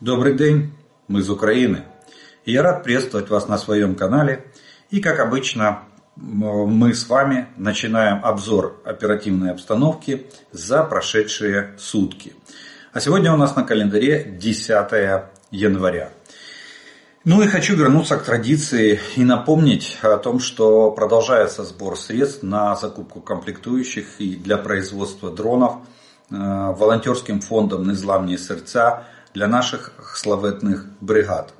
Добрый день, мы из Украины. И я рад приветствовать вас на своем канале. И как обычно, мы с вами начинаем обзор оперативной обстановки за прошедшие сутки. А сегодня у нас на календаре 10 января. Ну и хочу вернуться к традиции и напомнить о том, что продолжается сбор средств на закупку комплектующих и для производства дронов э, волонтерским фондом «Незламні сердца» для наших славетных бригад.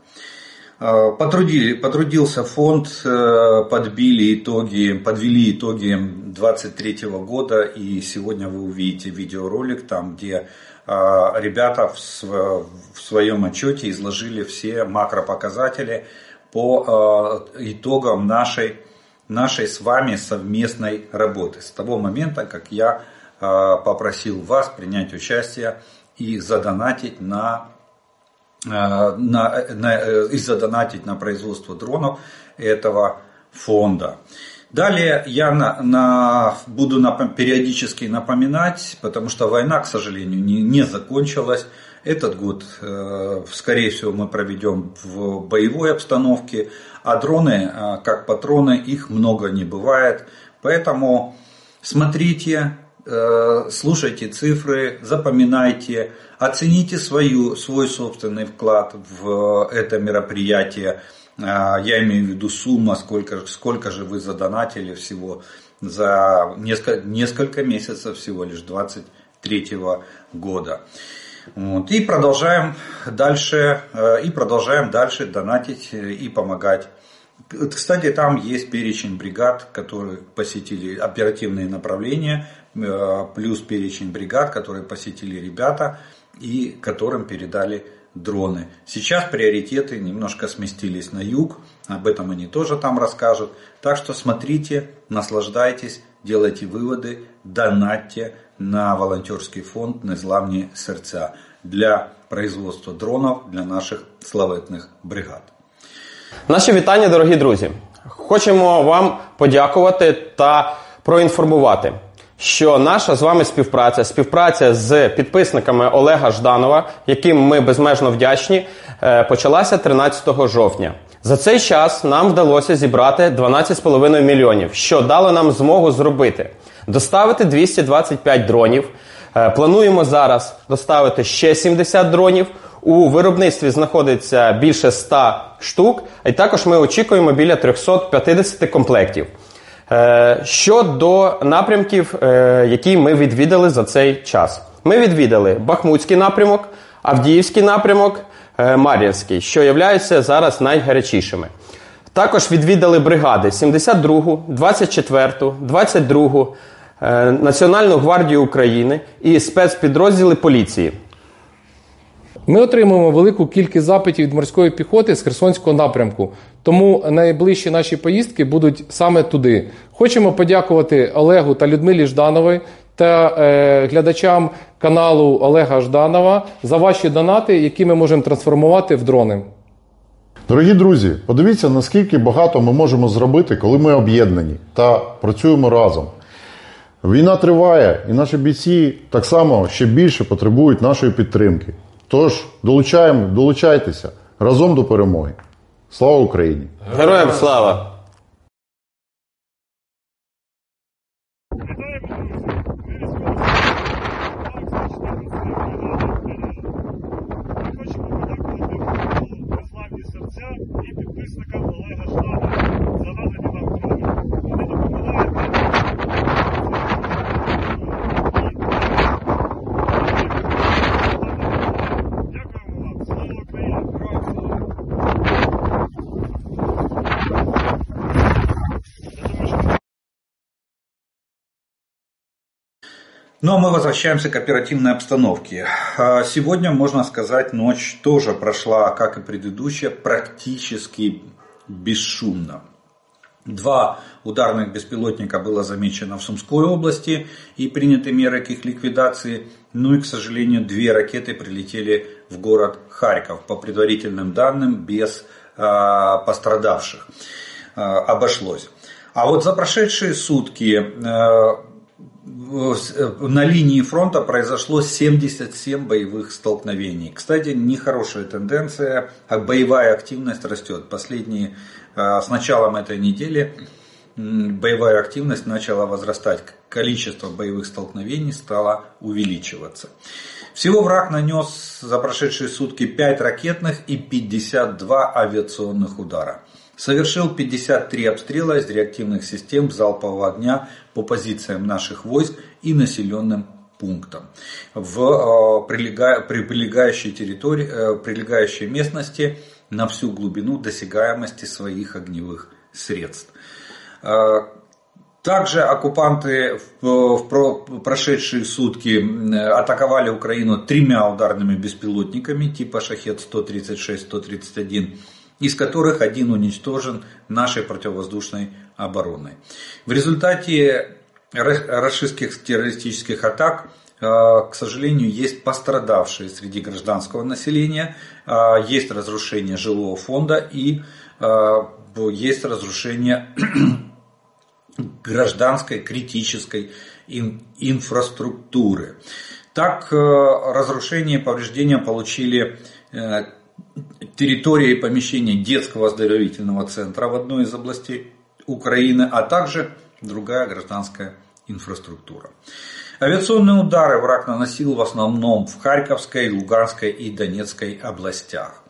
Э, потрудили, потрудился фонд, э, подбили итоги, подвели итоги 2023 года и сегодня вы увидите видеоролик там, где а, ребята в своем отчете изложили все макропоказатели по итогам нашей, нашей с вами совместной работы. С того момента, как я попросил вас принять участие и задонатить на, на, на, и задонатить на производство дронов этого фонда. Далее я на, на, буду на, периодически напоминать, потому что война, к сожалению, не, не закончилась. Этот год, э, скорее всего, мы проведем в боевой обстановке, а дроны, э, как патроны, их много не бывает. Поэтому смотрите, э, слушайте цифры, запоминайте, оцените свою, свой собственный вклад в это мероприятие. А, я имею в виду сумма, сколько, сколько же вы задонатили всего за несколько, несколько месяцев всего лишь 23 года. Вот. И продолжаем дальше, э, и продолжаем дальше донатить и помогать. Кстати, там есть перечень бригад, которые посетили оперативные направления, э, плюс перечень бригад, которые посетили ребята и которым передали дроны. Сейчас приоритеты немножко сместились на юг, об этом они тоже там расскажут. Так что смотрите, наслаждайтесь, делайте выводы, донатьте на волонтерский фонд «Незламні серця» для производства дронов для наших славетних бригад. Наші вітання, дорогі друзі. Хочемо вам подякувати та проінформувати Що наша з вами співпраця, співпраця з підписниками Олега Жданова, яким ми безмежно вдячні, е, почалася 13 жовтня. За цей час нам вдалося зібрати 12,5 мільйонів, що дало нам змогу зробити. Доставити 225 дронів. Е, плануємо зараз доставити ще 70 дронів. У виробництві знаходиться більше 100 штук, і також ми очікуємо біля 350 комплектів. Е, щодо напрямків, е, які ми відвідали за цей час, ми відвідали Бахмутський напрямок, Авдіївський напрямок, е, Мар'їнський, що являються зараз найгарячішими. Також відвідали бригади 72, 24, 22, Національну гвардію України і спецпідрозділи поліції. Ми отримуємо велику кількість запитів від морської піхоти з Херсонського напрямку, тому найближчі наші поїздки будуть саме туди. Хочемо подякувати Олегу та Людмилі Жданової та е, глядачам каналу Олега Жданова за ваші донати, які ми можемо трансформувати в дрони. Дорогі друзі, подивіться, наскільки багато ми можемо зробити, коли ми об'єднані та працюємо разом. Війна триває, і наші бійці так само ще більше потребують нашої підтримки. Тож долучаємо, долучайтеся разом до перемоги. Слава Україні! Героям слава! Но мы возвращаемся к оперативной обстановке. А, сегодня, можно сказать, ночь тоже прошла, как и предыдущая, практически бесшумно. Два ударных беспилотника было замечено в Сумской области и приняты меры к их ликвидации. Ну и, к сожалению, две ракеты прилетели в город Харьков. По предварительным данным, без э, пострадавших э, обошлось. А вот за прошедшие сутки э, на линии фронта произошло 77 боевых столкновений. Кстати, нехорошая тенденция, а боевая активность растет. Последние, с началом этой недели боевая активность начала возрастать, количество боевых столкновений стало увеличиваться. Всего враг нанес за прошедшие сутки 5 ракетных и 52 авиационных удара. Совершил 53 обстрела из реактивных систем залпового огня по позициям наших войск и населенным пунктам в э, прилегающей территории, э, прилегающей местности на всю глубину досягаемости своих огневых средств. Э, также оккупанты в прошедшие сутки атаковали Украину тремя ударными беспилотниками типа Шахет-136-131, из которых один уничтожен нашей противовоздушной обороной. В результате российских террористических атак, э, к сожалению, есть пострадавшие среди гражданского населения, э, есть разрушение жилого фонда и есть разрушение гражданской критической инфраструктуры. Так, э, разрушение и повреждения получили территория и помещение детского оздоровительного центра в одной из областей Украины, а также другая гражданская инфраструктура. Авиационные удары враг наносил в основном в Харьковской, Луганской и Донецкой областях.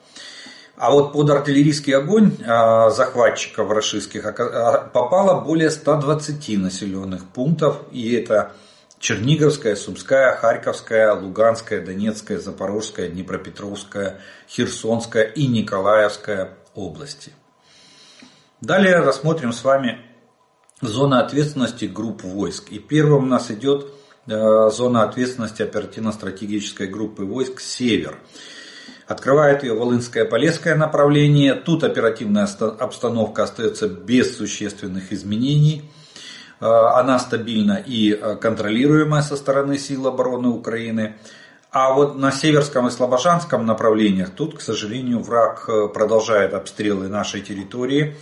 А вот под артиллерийский огонь а, захватчиков российских а, попало более 120 населенных пунктов. И это Черниговская, Сумская, Харьковская, Луганская, Донецкая, Запорожская, Днепропетровская, Херсонская и Николаевская области. Далее рассмотрим с вами зоны ответственности групп войск. И первым у нас идет э, зона ответственности оперативно-стратегической группы войск «Север». Открывает ее Волынское Полесское направление. Тут оперативная обстановка остается без существенных изменений. Э, она стабильна и э, контролируемая со стороны сил обороны Украины. А вот на Северском и Слобожанском направлениях тут, к сожалению, враг э, продолжает обстрелы нашей территории.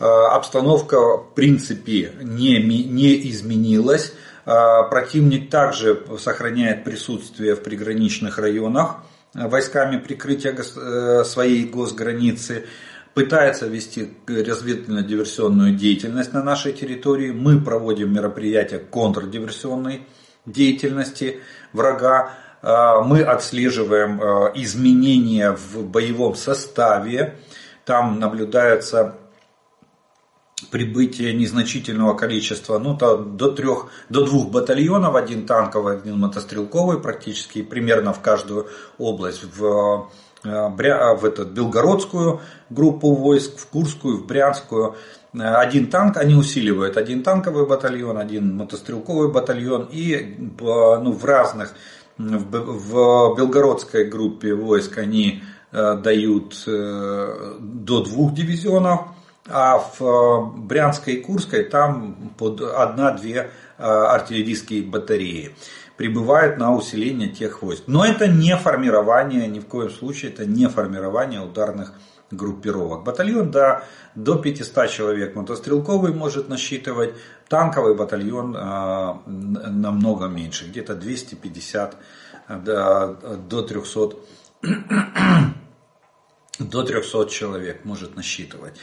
Обстановка в принципе не, не изменилась. Противник также сохраняет присутствие в приграничных районах войсками прикрытия своей госграницы, пытается вести разведывательно-диверсионную деятельность на нашей территории. Мы проводим мероприятия контрдиверсионной деятельности врага. Э, мы отслеживаем э, изменения в боевом составе. Там наблюдается прибытие незначительного количества, ну, то до, трех, до двух батальонов, один танковый, один мотострелковый, практически примерно в каждую область, в, э, в этот, Белгородскую группу войск, в Курскую, в Брянскую. Один танк, они усиливают один танковый батальон, один мотострелковый батальон и ну, в разных, в, в Белгородской группе войск они э, дают э, до двух дивизионов, а в э, Брянской и Курской там под одна-две э, артиллерийские батареи прибывают на усиление тех войск. Но это не формирование, ни в коем случае это не формирование ударных группировок. Батальон да, до 500 человек мотострелковый может насчитывать, танковый батальон э, намного меньше, где-то 250 до, до 300 до 300 человек может насчитывать.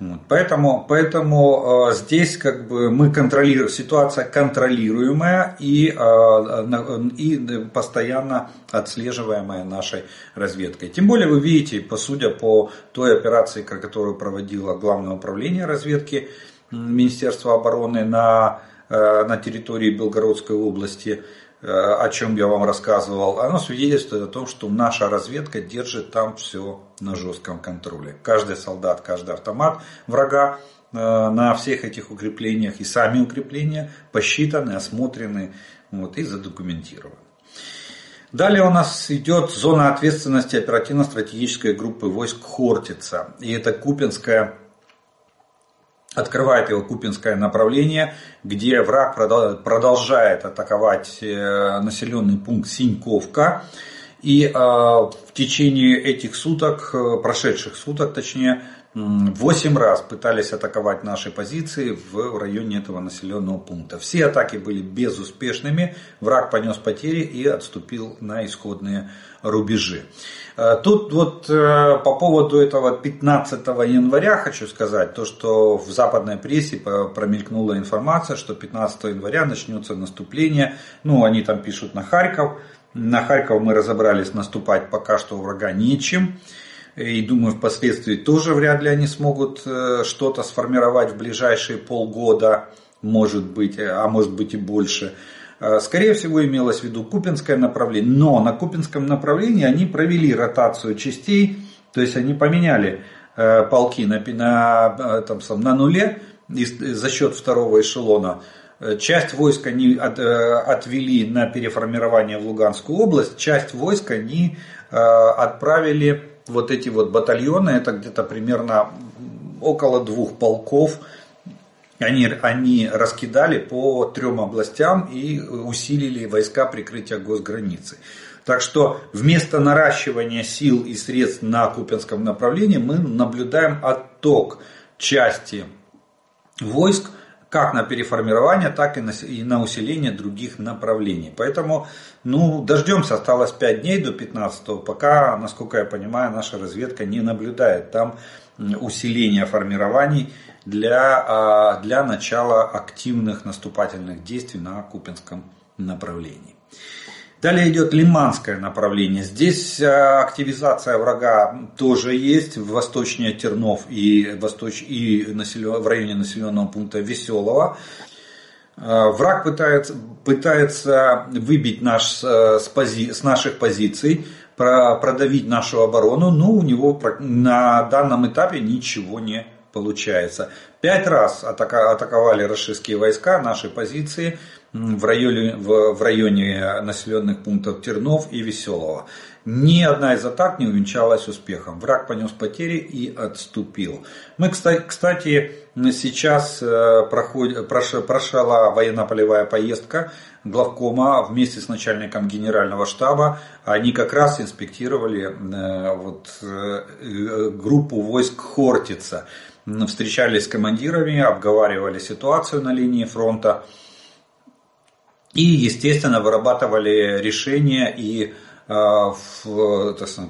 Вот. Поэтому, поэтому э, здесь как бы мы контролируем, ситуация контролируемая и, э, и постоянно отслеживаемая нашей разведкой. Тем более вы видите, по судя по той операции, которую проводило Главное управление разведки Министерства обороны на, э, на территории Белгородской области, о чем я вам рассказывал, оно свидетельствует о том, что наша разведка держит там все на жестком контроле. Каждый солдат, каждый автомат врага э, на всех этих укреплениях и сами укрепления посчитаны, осмотрены вот, и задокументированы. Далее у нас идет зона ответственности оперативно-стратегической группы войск Хортица. И это Купинская открывает его Купинское направление, где враг продолжает атаковать э, населенный пункт Синьковка. И в течение этих суток, прошедших суток точнее, Восемь раз пытались атаковать наши позиции в районе этого населенного пункта. Все атаки были безуспешными, враг понес потери и отступил на исходные рубежи. Э, тут вот э, по поводу этого 15 января хочу сказать, то что в западной прессе промелькнула информация, что 15 января начнется наступление, ну они там пишут на Харьков, на Харьков мы разобрались, наступать пока что у врага нечем и думаю, впоследствии тоже вряд ли они смогут э, что-то сформировать в ближайшие полгода, может быть, э, а может быть и больше. Э, скорее всего, имелось в виду Купинское направление, но на Купинском направлении они провели ротацию частей, то есть они поменяли полки на, на, там, на нуле за счет второго эшелона. Часть войск они от, отвели на переформирование в Луганскую область, часть войск они отправили вот эти вот батальоны, это где-то примерно около двух полков, они, они раскидали по трем областям и усилили войска прикрытия госграницы. Так что вместо наращивания сил и средств на Купинском направлении мы наблюдаем отток части войск как на переформирование, так и на, и на усиление других направлений. Поэтому ну, дождемся, осталось 5 дней до 15 пока, насколько я понимаю, наша разведка не наблюдает там усиления формирований для, а, для начала активных наступательных действий на Купинском направлении. Далее идет Лиманское направление. Здесь э, активизация врага тоже есть в восточнее Тернов и, восточ... и населен... в районе населенного пункта Веселого. Э, враг пытается, пытается выбить наш э, с, пози... с наших позиций, продавить нашу оборону, но у него на данном этапе ничего не получается. Пять раз атаковали российские войска наши позиции в районе, в, в районе населенных пунктов Тернов и Веселого. Ни одна из атак не увенчалась успехом. Враг понес потери и отступил. Мы, кстати, сейчас э, проходит, прошла военно-полевая поездка главкома вместе с начальником генерального штаба. Они как раз инспектировали э, вот, э, группу войск Хортица встречались с командирами, обговаривали ситуацию на линии фронта и, естественно, вырабатывали решения и э,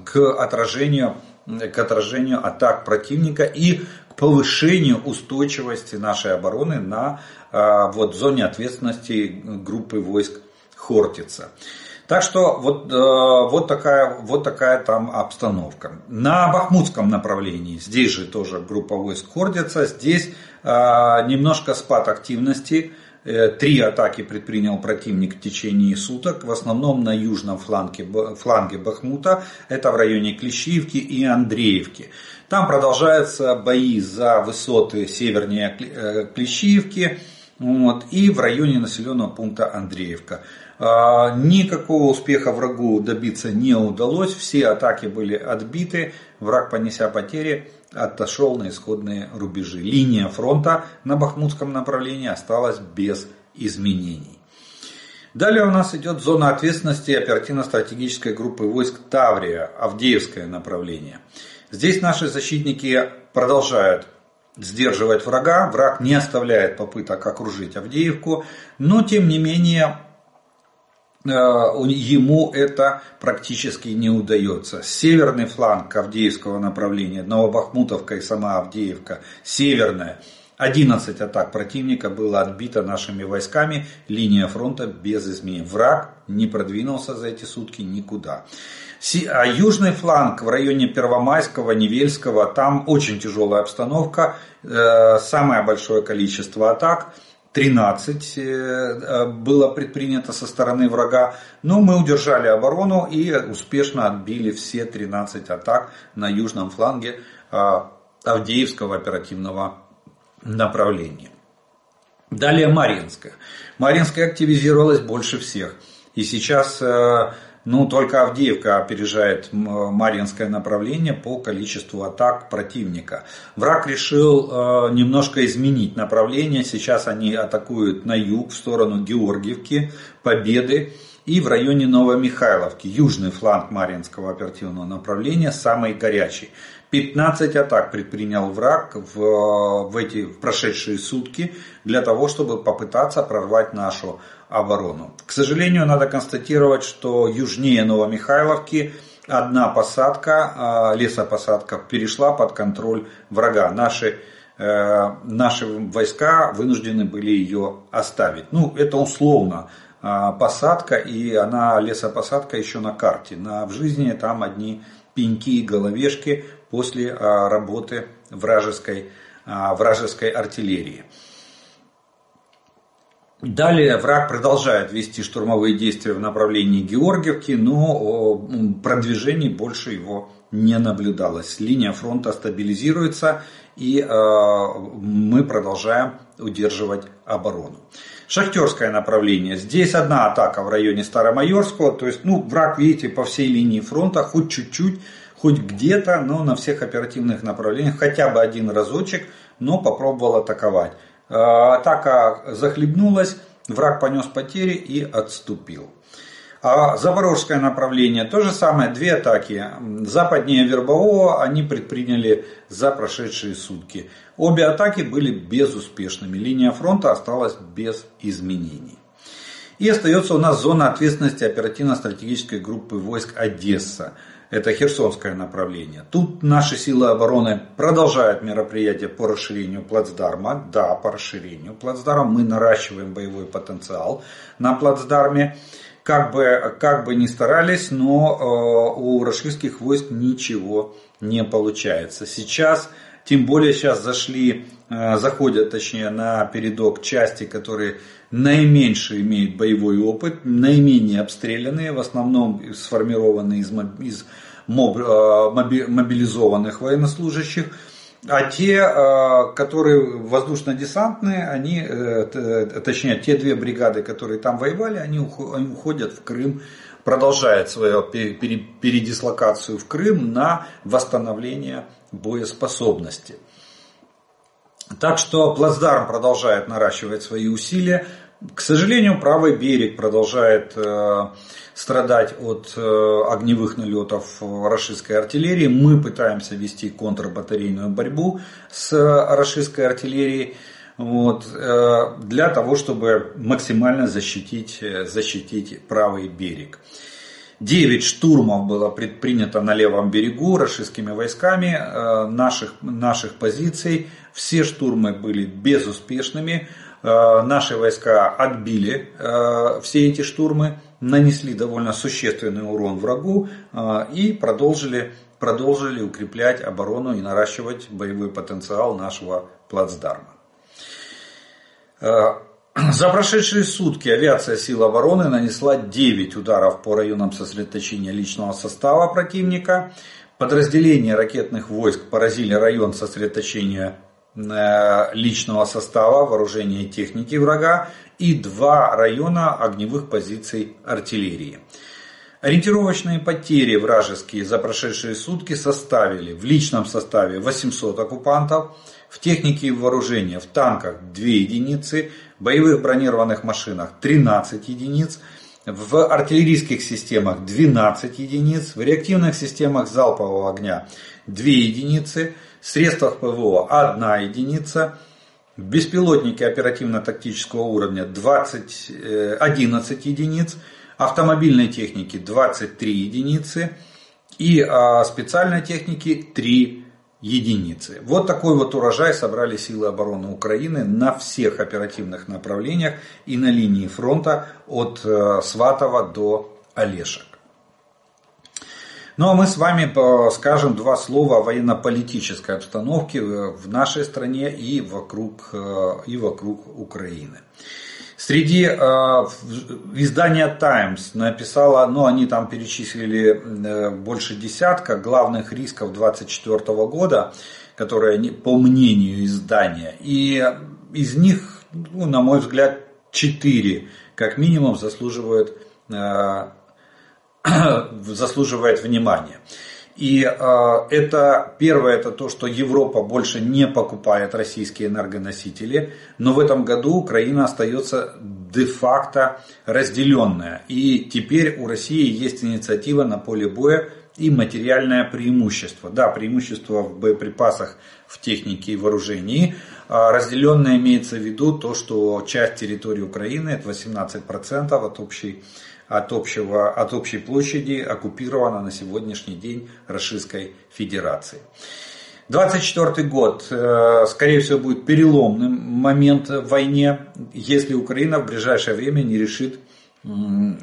к отражению, к отражению атак противника и к повышению устойчивости нашей обороны на э, вот, зоне ответственности группы войск Хортица. Так что вот, э, вот, такая, вот такая там обстановка. На Бахмутском направлении, здесь же тоже группа войск Хордица, здесь э, немножко спад активности. Э, три атаки предпринял противник в течение суток, в основном на южном фланге, фланге Бахмута, это в районе Клещиевки и Андреевки. Там продолжаются бои за высоты севернее Клещиевки вот, и в районе населенного пункта Андреевка. А, никакого успеха врагу добиться не удалось, все атаки были отбиты, враг, понеся потери, отошел на исходные рубежи. Линия фронта на Бахмутском направлении осталась без изменений. Далее у нас идет зона ответственности оперативно-стратегической группы войск Таврия, Авдеевское направление. Здесь наши защитники продолжают сдерживать врага, враг не оставляет попыток окружить Авдеевку, но тем не менее ему это практически не удается. Северный фланг Авдеевского направления, Новобахмутовка и сама Авдеевка, северная, 11 атак противника было отбито нашими войсками, линия фронта без изменений. Враг не продвинулся за эти сутки никуда. А южный фланг в районе Первомайского, Невельского, там очень тяжелая обстановка, э, самое большое количество атак – 13 э, было предпринято со стороны врага, но мы удержали оборону и успешно отбили все 13 атак на южном фланге э, Авдеевского оперативного направления. Далее Маринская. Маринская активизировалась больше всех. И сейчас э, ну, только Авдеевка опережает Марьинское направление по количеству атак противника. Враг решил э, немножко изменить направление. Сейчас они атакуют на юг, в сторону Георгиевки, Победы. и в районе Новомихайловки, южный фланг Марьинского оперативного направления, самый горячий. 15 атак предпринял враг в, в эти в прошедшие сутки для того, чтобы попытаться прорвать нашу оборону. К сожалению, надо констатировать, что южнее Новомихайловки одна посадка, а, лесопосадка перешла под контроль врага. Наши, э, наши войска вынуждены были ее оставить. Ну, это условно а, посадка, и она, лесопосадка еще на карте. На, в жизни там одни пеньки и головешки после а, работы вражеской, вражеской артиллерии. Далее враг продолжает вести штурмовые действия в направлении Георгиевки, но продвижений больше его не наблюдалось. Линия фронта стабилизируется и э, мы продолжаем удерживать оборону. Шахтерское направление. Здесь одна атака в районе Старомайорского. То есть, ну, враг, видите, по всей линии фронта, хоть чуть-чуть, хоть где-то, но на всех оперативных направлениях, хотя бы один разочек, но попробовал атаковать. Э, атака захлебнулась, враг понес потери и отступил. А Запорожское направление, то же самое, две атаки. Западнее Вербового они предприняли за прошедшие сутки. Обе атаки были безуспешными. Линия фронта осталась без изменений. И остается у нас зона ответственности оперативно-стратегической группы войск Одесса это Херсонское направление. Тут наши силы обороны продолжают мероприятия по расширению плацдарма. Да, по расширению плацдарма мы наращиваем боевой потенциал на плацдарме. Как бы, как бы ни старались, но э, у рашистских войск ничего не получается. Сейчас, тем более сейчас зашли, э, заходят точнее на передок части, которые наименьше имеют боевой опыт, наименее обстрелянные, в основном сформированные из, из мобилизованных военнослужащих. А те, э, которые воздушно-десантные, они, э, точнее, те две бригады, которые там воевали, они уходят в Крым, продолжают свою передислокацию в Крым на восстановление боеспособности. Так что Плацдарм продолжает наращивать свои усилия. К сожалению, правый берег продолжает э, страдать от э, огневых налетов рашистской артиллерии. Мы пытаемся вести контрбатарейную борьбу с рашистской артиллерией вот, э, для того, чтобы максимально защитить, защитить правый берег. Девять штурмов было предпринято на левом берегу рашистскими войсками наших, наших позиций. Все штурмы были безуспешными. Э, наши войска отбили э, все эти штурмы, нанесли довольно существенный урон врагу э, и продолжили, продолжили укреплять оборону и наращивать боевой потенциал нашего плацдарма. За прошедшие сутки авиация сил обороны нанесла 9 ударов по районам сосредоточения личного состава противника. Подразделения ракетных войск поразили район сосредоточения личного состава, вооружения и техники врага и два района огневых позиций артиллерии. Ориентировочные потери вражеские за прошедшие сутки составили в личном составе 800 оккупантов, в технике и вооружении в танках 2 единицы, в боевых бронированных машинах 13 единиц, в артиллерийских системах 12 единиц, в реактивных системах залпового огня 2 единицы, в средствах ПВО 1 единица, беспилотники оперативно-тактического уровня 20, 11 э, единиц, автомобильной техники 23 единицы и а, специальной техники 3 единицы. Вот такой вот урожай собрали силы обороны Украины на всех оперативных направлениях и на линии фронта от э, Сватова до Олешек. Ну а мы с вами э, скажем два слова о военно-политической обстановке э, в нашей стране и вокруг, э, и вокруг Украины. Среди э, издания Times написала, ну они там перечислили э, больше десятка главных рисков 2024 года, которые они, по мнению издания. И из них, ну, на мой взгляд, четыре как минимум заслуживают э, заслуживает внимания. И э, это первое, это то, что Европа больше не покупает российские энергоносители, но в этом году Украина остается де-факто разделенная. И теперь у России есть инициатива на поле боя и материальное преимущество. Да, преимущество в боеприпасах, в технике и вооружении. А разделенное имеется в виду то, что часть территории Украины, это 18% от общей от, общего, от общей площади оккупирована на сегодняшний день Российской Федерацией. 24 год, э, скорее всего, будет переломным момент в войне, если Украина в ближайшее время не решит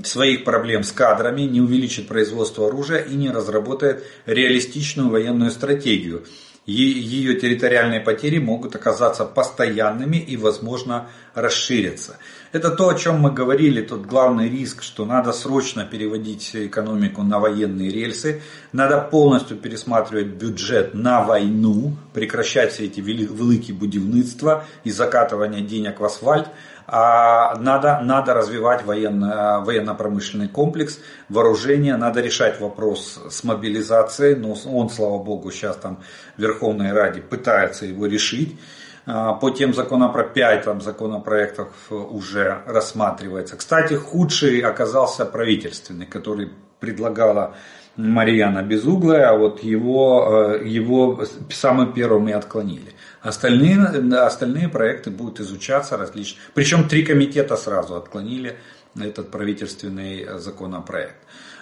своих проблем с кадрами, не увеличит производство оружия и не разработает реалистичную военную стратегию ее территориальные потери могут оказаться постоянными и, возможно, расшириться. Это то, о чем мы говорили, тот главный риск, что надо срочно переводить экономику на военные рельсы, надо полностью пересматривать бюджет на войну, прекращать все эти великие будівництва и закатывание денег в асфальт, надо, надо развивать военно, военно-промышленный комплекс, вооружение, надо решать вопрос с мобилизацией, но он, слава богу, сейчас там в Верховной Раде пытается его решить. А, по тем законопроектам, 5 там, законопроектов уже рассматривается. Кстати, худший оказался правительственный, который предлагала Марьяна Безуглая, а вот его, э, его самым первым и отклонили. Остальные, остальные проекты будут изучаться различно. Причем три комитета сразу отклонили этот правительственный законопроект.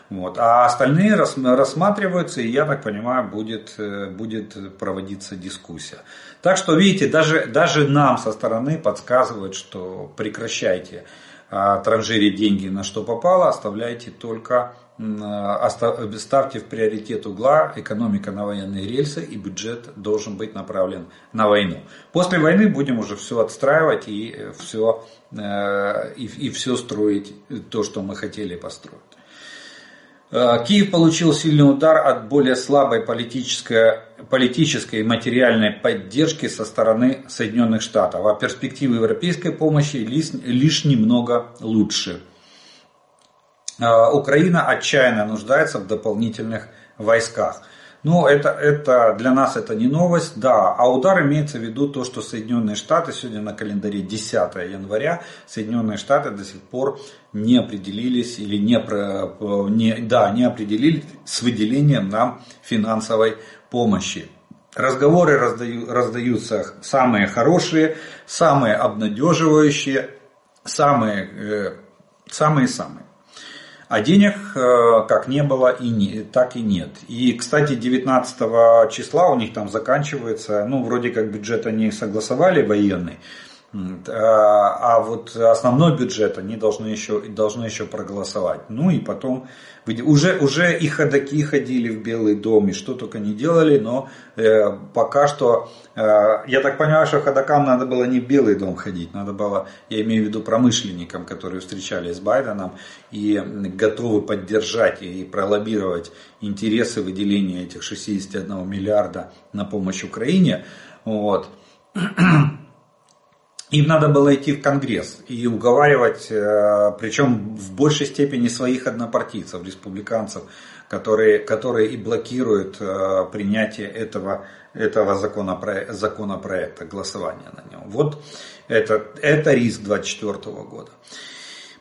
Вот. А остальные рассматриваются, и я так понимаю, будет, э, будет проводиться дискуссия. Так что, видите, даже, даже нам со стороны подсказывают, что прекращайте а, транжирить деньги на что попало, оставляйте только ставьте в приоритет угла экономика на военные рельсы и бюджет должен быть направлен на войну. После войны будем уже все отстраивать и все, э, и, и все строить, то, что мы хотели построить. Э, Киев получил сильный удар от более слабой политической, политической и материальной поддержки со стороны Соединенных Штатов, а перспективы европейской помощи лишь, лишь немного лучше. А, Украина отчаянно нуждается в дополнительных войсках. Но это, это для нас это не новость, да. А удар имеется в виду то, что Соединенные Штаты, сегодня на календаре 10 января, Соединенные Штаты до сих пор не определились или не, не, да, не определились с выделением нам финансовой помощи. Разговоры раздаю, раздаются самые хорошие, самые обнадеживающие, самые, самые-самые. А денег э, как не было, и не, так и нет. И, кстати, 19 числа у них там заканчивается, ну, вроде как бюджет они согласовали военный, а, а вот основной бюджет они должны еще, должны еще проголосовать. Ну и потом уже, уже и ходаки ходили в Белый дом, и что только не делали, но э, пока что, э, я так понимаю, что ходакам надо было не в Белый дом ходить, надо было, я имею в виду промышленникам, которые встречались с Байденом и готовы поддержать и пролоббировать интересы выделения этих 61 миллиарда на помощь Украине. Вот. Им надо было идти в Конгресс и уговаривать, э, причем в большей степени своих однопартийцев, республиканцев, которые, которые и блокируют э, принятие этого, этого законопроекта, законопроекта, голосования на нем. Вот это, это риск 2024 года.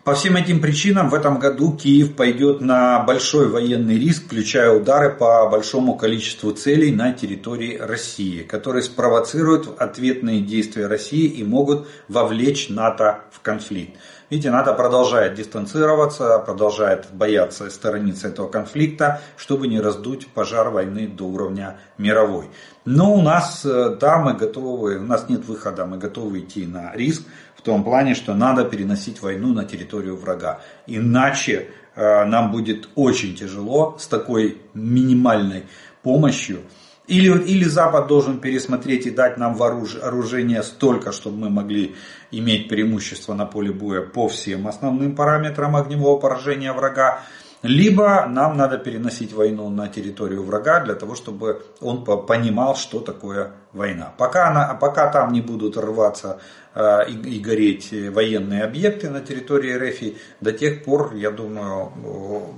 По всем этим причинам в этом году Киев пойдет на большой военный риск, включая удары по большому количеству целей на территории России, которые спровоцируют ответные действия России и могут вовлечь НАТО в конфликт. Видите, НАТО продолжает дистанцироваться, продолжает бояться сторониться этого конфликта, чтобы не раздуть пожар войны до уровня мировой. Но у нас, э, да, мы готовы, у нас нет выхода, мы готовы идти на риск, в том плане, что надо переносить войну на территорию врага. Иначе э, нам будет очень тяжело с такой минимальной помощью. Или, или Запад должен пересмотреть и дать нам вооружение столько, чтобы мы могли иметь преимущество на поле боя по всем основным параметрам огневого поражения врага. Либо нам надо переносить войну на территорию врага для того, чтобы он понимал, что такое война. Пока, она, пока там не будут рваться э, и, и гореть военные объекты на территории РФ, до тех пор, я думаю,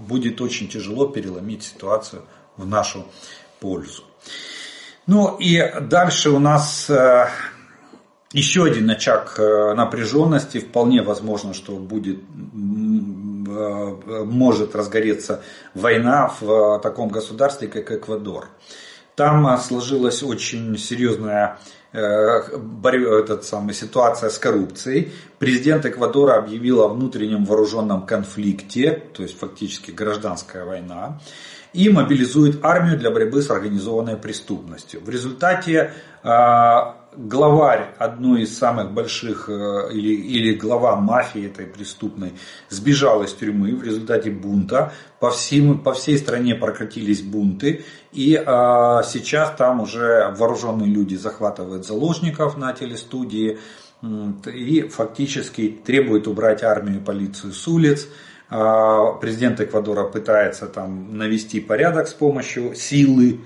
будет очень тяжело переломить ситуацию в нашу пользу. Ну и дальше у нас э, еще один очаг э, напряженности. Вполне возможно, что будет, э, может разгореться война в таком государстве, как Эквадор. Там сложилась очень серьезная этот самый, ситуация с коррупцией. Президент Эквадора объявил о внутреннем вооруженном конфликте, то есть фактически гражданская война и мобилизует армию для борьбы с организованной преступностью. В результате главарь одной из самых больших э, или, или глава мафии этой преступной сбежал из тюрьмы в результате бунта. По, всем, по всей стране прокатились бунты. И а, сейчас там уже вооруженные люди захватывают заложников на телестудии и фактически требуют убрать армию и полицию с улиц. А, президент Эквадора пытается там навести порядок с помощью силы.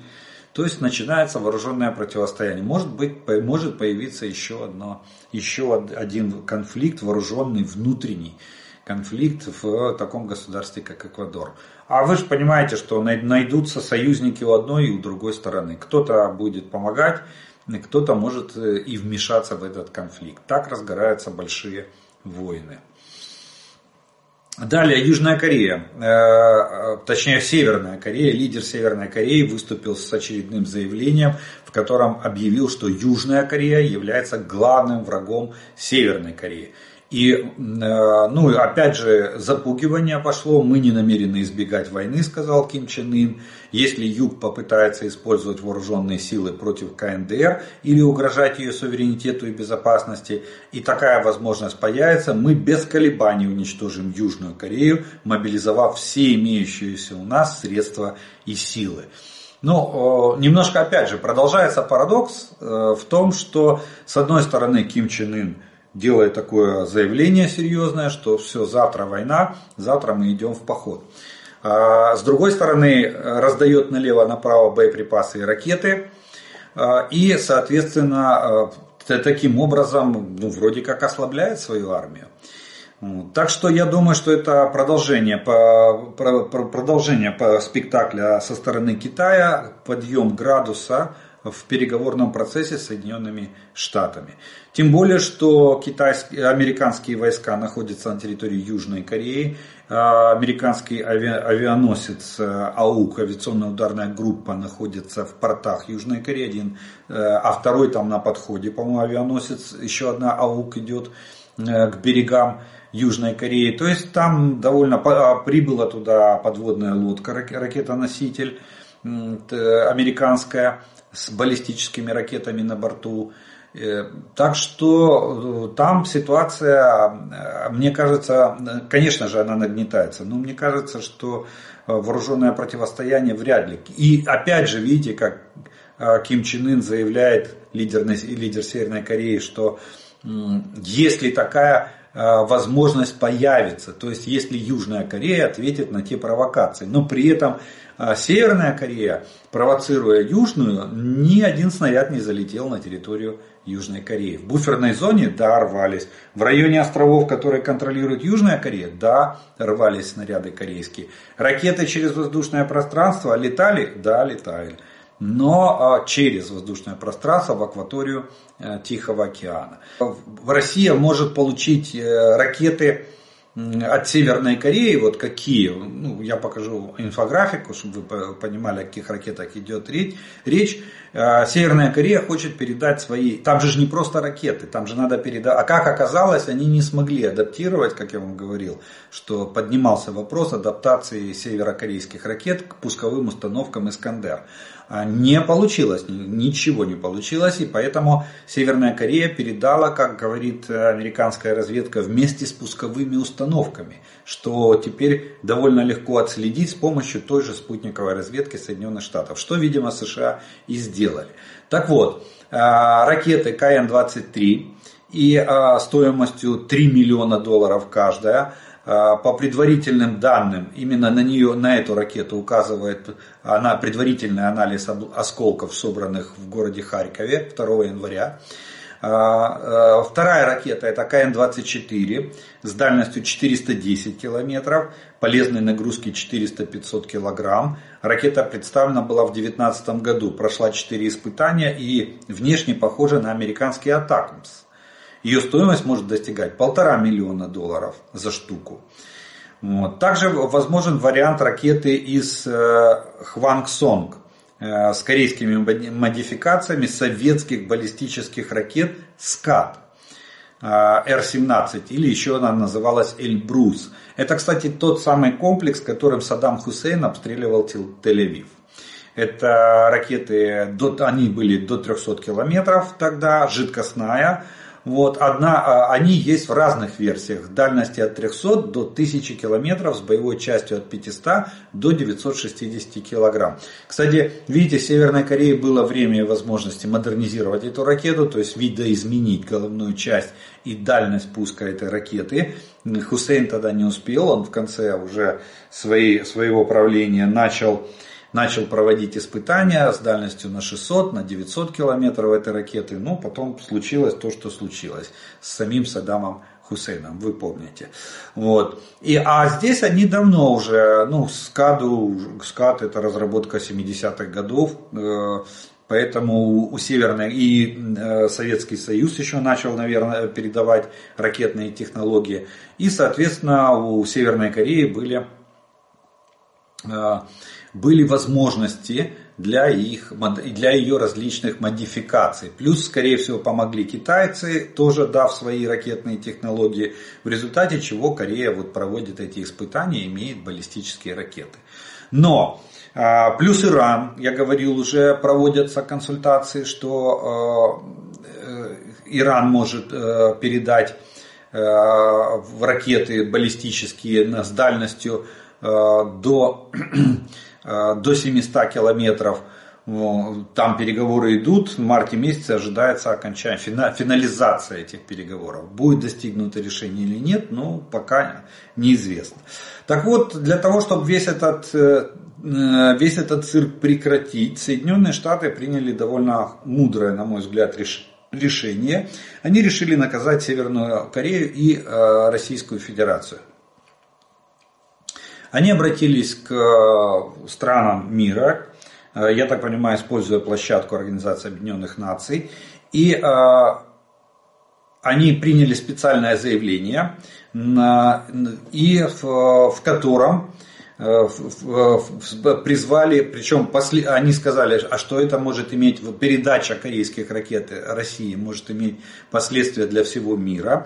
То есть начинается вооруженное противостояние. Может быть, может появиться еще, одно, еще один конфликт вооруженный внутренний конфликт в таком государстве, как Эквадор. А вы же понимаете, что найдутся союзники у одной и у другой стороны. Кто-то будет помогать, кто-то может э, и вмешаться в этот конфликт. Так разгораются большие войны. Далее Южная Корея, э, э, точнее Северная Корея, лидер Северной Кореи выступил с очередным заявлением, в котором объявил, что Южная Корея является главным врагом Северной Кореи. И, э, ну, опять же, запугивание пошло, мы не намерены избегать войны, сказал Ким Чен Ын. Если Юг попытается использовать вооруженные силы против КНДР или угрожать ее суверенитету и безопасности, и такая возможность появится, мы без колебаний уничтожим Южную Корею, мобилизовав все имеющиеся у нас средства и силы. Но немножко, опять же, продолжается парадокс э, в том, что, с одной стороны, Ким Чен Ын делает такое заявление серьезное, что все, завтра война, завтра мы идем в поход. А, с другой стороны, раздает налево-направо боеприпасы и ракеты. А, и, соответственно, а, таким образом, ну, вроде как ослабляет свою армию. Так что я думаю, что это продолжение, продолжение спектакля со стороны Китая, подъем градуса в переговорном процессе с Соединенными Штатами. Тем более, что китайские, американские войска находятся на территории Южной Кореи. А, американский ави, авианосец э, АУК, авиационная ударная группа, находится в портах Южной Кореи. Один, э, а второй там на подходе, по-моему, авианосец. Еще одна АУК идет э, к берегам Южной Кореи. То есть там довольно а, прибыла туда подводная лодка, ракета-носитель американская с баллистическими ракетами на борту. Э, так что э, там ситуация, э, мне кажется, конечно же она нагнетается, но мне кажется, что вооруженное противостояние вряд ли. И опять же, видите, как Ким Чен Ын заявляет, лидер, лидер Северной Кореи, что если такая возможность появится, то есть если Южная Корея ответит на те провокации, но при этом Северная Корея, провоцируя Южную, ни один снаряд не залетел на территорию Южной Кореи. В буферной зоне, да, рвались. В районе островов, которые контролирует Южная Корея, да, рвались снаряды корейские. Ракеты через воздушное пространство летали, да, летали. Но а, через воздушное пространство в акваторию э, Тихого океана. Россия может получить э, ракеты от Северной Кореи, вот какие, ну, я покажу инфографику, чтобы вы понимали, о каких ракетах идет речь. А, Северная Корея хочет передать свои, там же не просто ракеты, там же надо передать, а как оказалось, они не смогли адаптировать, как я вам говорил, что поднимался вопрос адаптации северокорейских ракет к пусковым установкам Искандер. А, не получилось, ничего не получилось, и поэтому Северная Корея передала, как говорит американская разведка, вместе с пусковыми установками, что теперь довольно легко отследить с помощью той же спутниковой разведки Соединенных Штатов, что, видимо, США и сделали. Так вот, а, ракеты КН-23 и а, стоимостью 3 миллиона долларов каждая – по предварительным данным, именно на нее, на эту ракету указывает она, предварительный анализ осколков, собранных в городе Харькове 2 января. А, э, вторая ракета это КН-24 с дальностью 410 километров, полезной нагрузки 400-500 килограмм. Ракета представлена была в 2019 году, прошла 4 испытания и внешне похожа на американский Атакмс. Ее стоимость может достигать полтора миллиона долларов за штуку. Вот. Также возможен вариант ракеты из э, Хвангсонг э, с корейскими модификациями советских баллистических ракет СКАТ э, Р-17 или еще она называлась Эльбрус. Это, кстати, тот самый комплекс, которым Саддам Хусейн обстреливал Тель-Авив. Это ракеты, они были до 300 километров тогда, жидкостная, вот, одна, а, они есть в разных версиях. Дальности от 300 до 1000 километров с боевой частью от 500 до 960 килограмм. Кстати, видите, Северной Корее было время и возможности модернизировать эту ракету, то есть видоизменить головную часть и дальность пуска этой ракеты. Хусейн тогда не успел, он в конце уже своей, своего правления начал начал проводить испытания с дальностью на 600, на 900 километров этой ракеты. Но потом случилось то, что случилось с самим Саддамом Хусейном, вы помните. Вот. И, а здесь они давно уже, ну, СКАДу, СКАД это разработка 70-х годов, э, Поэтому у Северной и э, Советский Союз еще начал, наверное, передавать ракетные технологии. И, соответственно, у Северной Кореи были э, были возможности для, их, для ее различных модификаций. Плюс, скорее всего, помогли китайцы, тоже дав свои ракетные технологии, в результате чего Корея вот проводит эти испытания и имеет баллистические ракеты. Но а, Плюс Иран, я говорил уже, проводятся консультации, что э, Иран может э, передать э, ракеты баллистические с дальностью до Э, до 700 километров. Там переговоры идут, в марте месяце ожидается окончание, финализация этих переговоров. Будет достигнуто решение или нет, ну пока неизвестно. Так вот, для того, чтобы весь этот, э, э, весь этот цирк прекратить, Соединенные Штаты приняли довольно мудрое, на мой взгляд, решение. Они решили наказать Северную Корею и Российскую Федерацию. Они обратились к э, странам мира, э, я так понимаю, используя площадку Организации Объединенных Наций, и э, они приняли специальное заявление, и в, котором призвали, причем после, они сказали, а что это может иметь, передача корейских ракет России может иметь последствия для всего мира.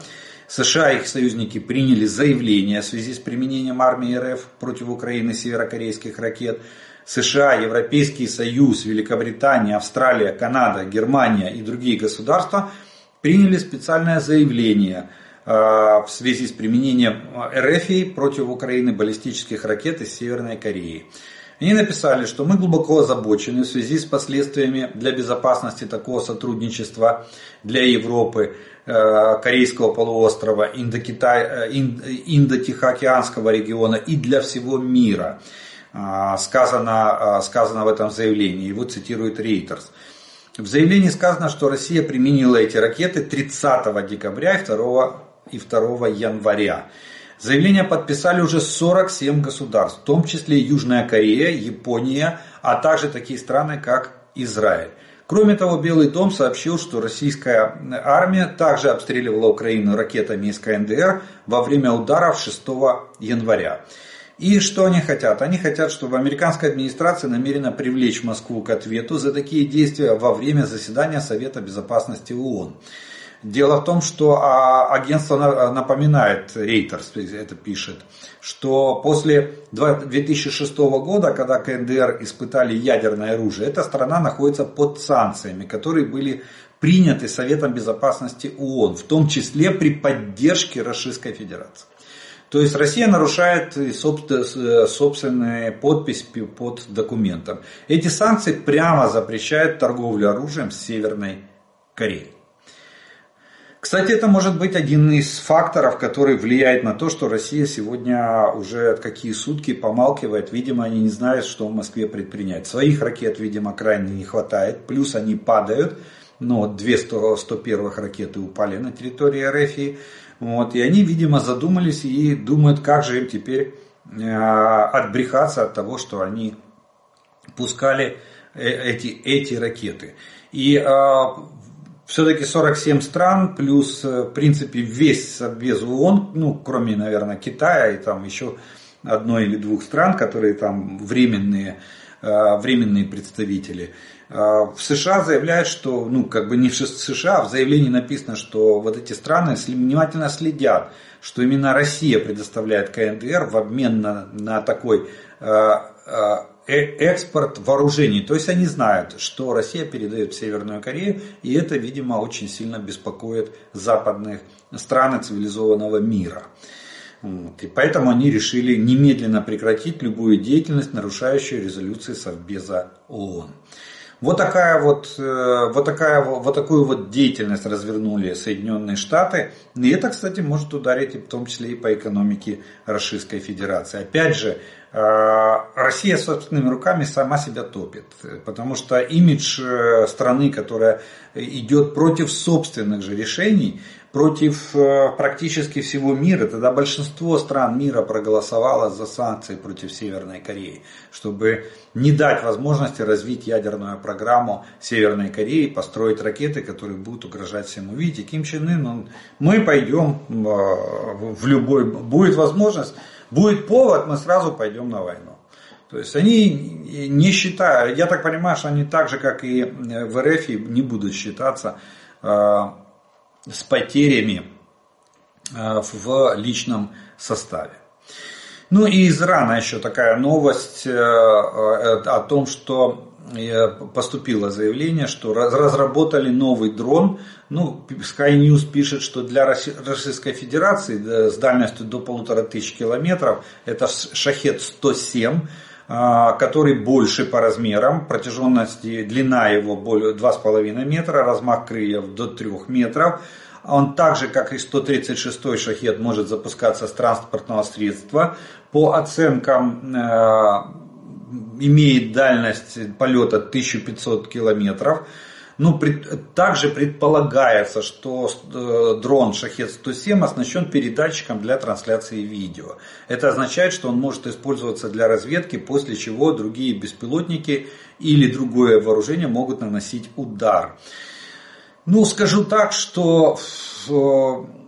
США и их союзники приняли заявление в связи с применением армии РФ против Украины северокорейских ракет. США, Европейский Союз, Великобритания, Австралия, Канада, Германия и другие государства приняли специальное заявление э, в связи с применением РФ против Украины баллистических ракет из Северной Кореи. Они написали, что мы глубоко озабочены в связи с последствиями для безопасности такого сотрудничества для Европы, Корейского полуострова, э, Индо-Тихоокеанского региона и для всего мира. А, сказано, а, сказано в этом заявлении, его цитирует Рейтерс. В заявлении сказано, что Россия применила эти ракеты 30 декабря и 2, и 2 января. Заявление подписали уже 47 государств, в том числе Южная Корея, Япония, а также такие страны, как Израиль. Кроме того, Белый дом сообщил, что российская армия также обстреливала Украину ракетами из КНДР во время ударов 6 января. И что они хотят? Они хотят, чтобы американская администрация намерена привлечь Москву к ответу за такие действия во время заседания Совета Безопасности ООН. Дело в том, что а, агентство напоминает, Reuters это пишет, что после 2006 года, когда КНДР испытали ядерное оружие, эта страна находится под санкциями, которые были приняты Советом Безопасности ООН, в том числе при поддержке Российской Федерации. То есть Россия нарушает собственные подпись под документом. Эти санкции прямо запрещают торговлю оружием с Северной Кореей. Кстати, это может быть один из факторов, который влияет на то, что Россия сегодня уже какие сутки помалкивает. Видимо, они не знают, что в Москве предпринять. Своих ракет, видимо, крайне не хватает. Плюс они падают. ну, вот две 100, 101 ракеты упали на территории РФ. Вот, и они, видимо, задумались и думают, как же им теперь э, отбрехаться от того, что они пускали э, эти, эти ракеты. И э, все-таки 47 стран, плюс, э, в принципе, весь Совбез ООН, ну, кроме, наверное, Китая и там еще одной или двух стран, которые там временные, э, временные представители. Э, в США заявляют, что, ну, как бы не в США, а в заявлении написано, что вот эти страны внимательно следят, что именно Россия предоставляет КНДР в обмен на, на такой экспорт вооружений. То есть они знают, что Россия передает в Северную Корею, и это, видимо, очень сильно беспокоит западных стран цивилизованного мира. Вот. И поэтому они решили немедленно прекратить любую деятельность, нарушающую резолюции Совбеза ООН. Вот такая вот, э, вот, такая, вот такую вот деятельность развернули Соединенные Штаты. И это, кстати, может ударить в том числе и по экономике Российской Федерации. Опять же, э, Россия собственными руками сама себя топит. Потому что имидж э, страны, которая идет против собственных же решений, против э, практически всего мира. Тогда большинство стран мира проголосовало за санкции против Северной Кореи, чтобы не дать возможности развить ядерную программу Северной Кореи, построить ракеты, которые будут угрожать всему. Видите, Ким Чен Ын, он, мы пойдем э, в любой, будет возможность, будет повод, мы сразу пойдем на войну. То есть они не считают, я так понимаю, что они так же, как и в РФ, не будут считаться э, с потерями э, в личном составе. Ну и из Ирана еще такая новость э, э, о том, что поступило заявление, что разработали новый дрон. Ну, Sky News пишет, что для Российской Федерации с дальностью до полутора тысяч километров это Шахет 107 который больше по размерам, протяженность, длина его более 2,5 метра, размах крыльев до 3 метров. Он так же, как и 136 шахет, может запускаться с транспортного средства. По оценкам э, имеет дальность полета 1500 километров. Ну, также предполагается, что э, дрон Шахет-107 оснащен передатчиком для трансляции видео. Это означает, что он может использоваться для разведки, после чего другие беспилотники или другое вооружение могут наносить удар. Ну, скажу так, что э,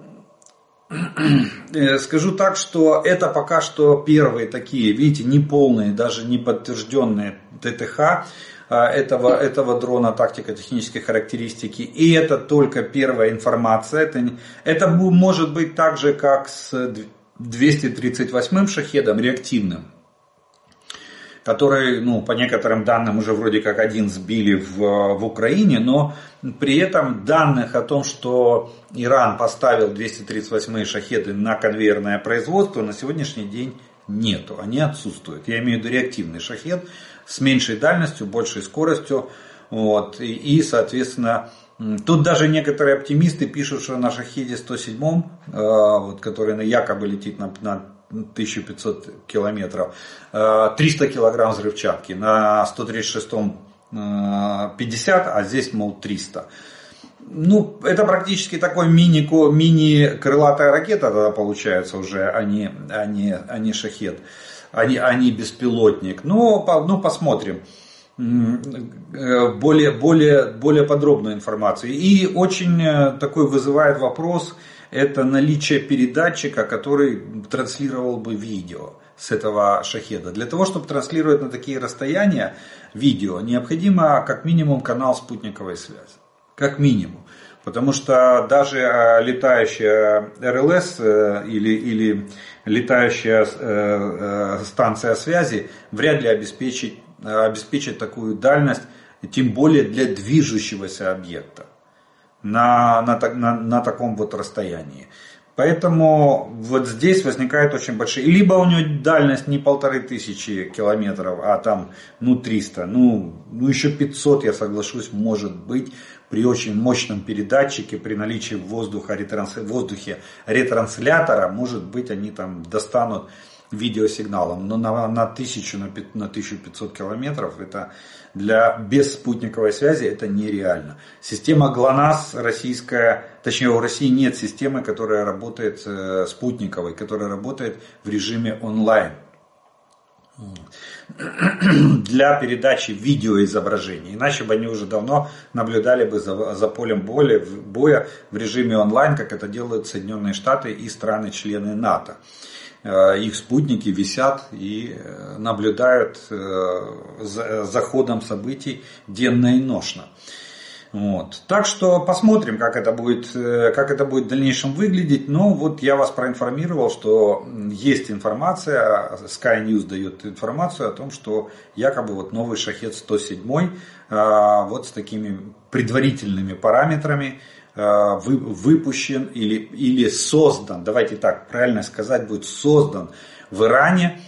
скажу так, что это пока что первые такие, видите, неполные, даже не подтвержденные ТТХ. А, этого, этого дрона тактико-технические характеристики. И это только первая информация. Это, это может быть так же, как с 238-м шахедом реактивным который, ну, по некоторым данным, уже вроде как один сбили в, в Украине, но при этом данных о том, что Иран поставил 238 шахеды на конвейерное производство, на сегодняшний день нету, они отсутствуют. Я имею в виду реактивный шахет с меньшей дальностью, большей скоростью. Вот, и, и, соответственно, тут даже некоторые оптимисты пишут, что на шахеде 107, э, вот, который якобы летит на, на 1500 километров, 300 э, килограмм взрывчатки, на 136 50, э, а здесь, мол, 300 ну, это практически такой мини, мини крылатая ракета тогда получается уже, а не, а не, а не шахет, а не, а не беспилотник. Ну, ну, посмотрим э, более, более, более подробную информацию. И очень такой вызывает вопрос, это наличие передатчика, который транслировал бы видео с этого шахеда. Для того, чтобы транслировать на такие расстояния видео, необходимо как минимум канал спутниковой связи как минимум. Потому что даже э, летающая РЛС э, или, или летающая э, станция связи вряд ли обеспечит, обеспечит такую дальность, тем более для движущегося объекта на, на, на, на таком вот расстоянии. Поэтому вот здесь возникает очень большие... Либо у него дальность не полторы тысячи километров, а там ну 300, ну, ну еще 500, я соглашусь, может быть, при очень мощном передатчике, при наличии воздуха, ретранс... в воздухе ретранслятора, может быть, они там достанут видеосигналом, но на, на 1000, на, на 1500 километров это для без спутниковой связи это нереально. Система ГЛОНАСС российская, точнее у России нет системы, которая работает э, спутниковой, которая работает в режиме онлайн для передачи видеоизображений. Иначе бы они уже давно наблюдали бы за, за полем боя, боя в режиме онлайн, как это делают Соединенные Штаты и страны-члены НАТО. Э, их спутники висят и э, наблюдают э, за ходом событий денно и ношно. Вот. Так что посмотрим, как это, будет, как это будет в дальнейшем выглядеть. Но вот я вас проинформировал, что есть информация, Sky News дает информацию о том, что якобы вот новый шахет 107 вот с такими предварительными параметрами Э, выпущен или, или создан, давайте так правильно сказать, будет создан в Иране,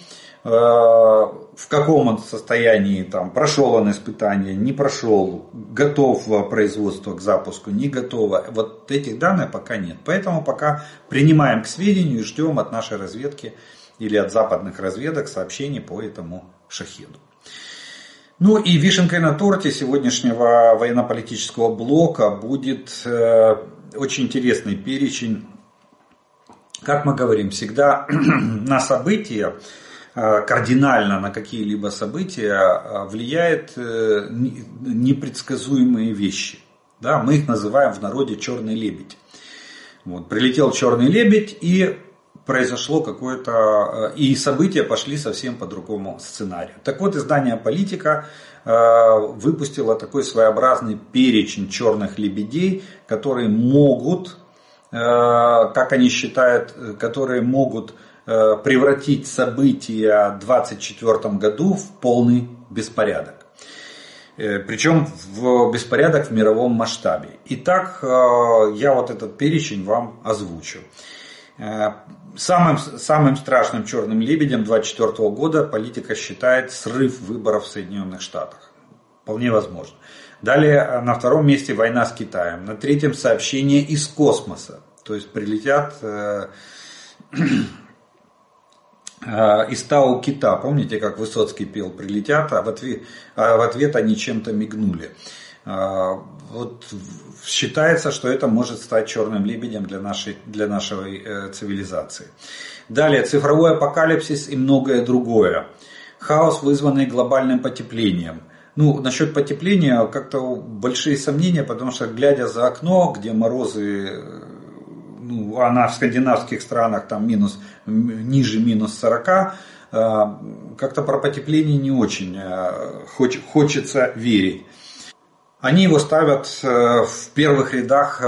э, в каком он состоянии, там, прошел он испытание, не прошел, готов производство к запуску, не готово. Вот этих данных пока нет. Поэтому пока принимаем к сведению и ждем от нашей разведки или от западных разведок сообщений по этому шахеду. Ну и вишенкой на торте сегодняшнего военно-политического блока будет э, очень интересный перечень. Как мы говорим, всегда на события, э, кардинально на какие-либо события э, влияет непредсказуемые вещи. Да, мы их называем в народе черный лебедь. Вот, прилетел черный лебедь и произошло какое-то... Э, и события пошли совсем по другому сценарию. Так вот, издание «Политика» э, выпустило такой своеобразный перечень черных лебедей, которые могут, э, как они считают, которые могут превратить события в 2024 году в полный беспорядок. Причем в беспорядок в мировом масштабе. Итак, я вот этот перечень вам озвучу. Самым, самым страшным черным лебедем 2024 года политика считает срыв выборов в Соединенных Штатах. Вполне возможно. Далее э, на втором месте война с Китаем. На третьем сообщение из космоса. То есть прилетят э, э, из Тау Кита. Помните, как Высоцкий пел «Прилетят», а в ответ, а в ответ они чем-то мигнули. Э, вот считается, что это может стать черным лебедем для нашей, для нашей э, цивилизации. Далее, цифровой апокалипсис и многое другое. Хаос, вызванный глобальным потеплением. Ну, насчет потепления как-то большие сомнения, потому что глядя за окно, где морозы, э, ну, а на в скандинавских странах там минус, ниже минус 40, э, как-то про потепление не очень хочется верить. Они его ставят э, в первых рядах э,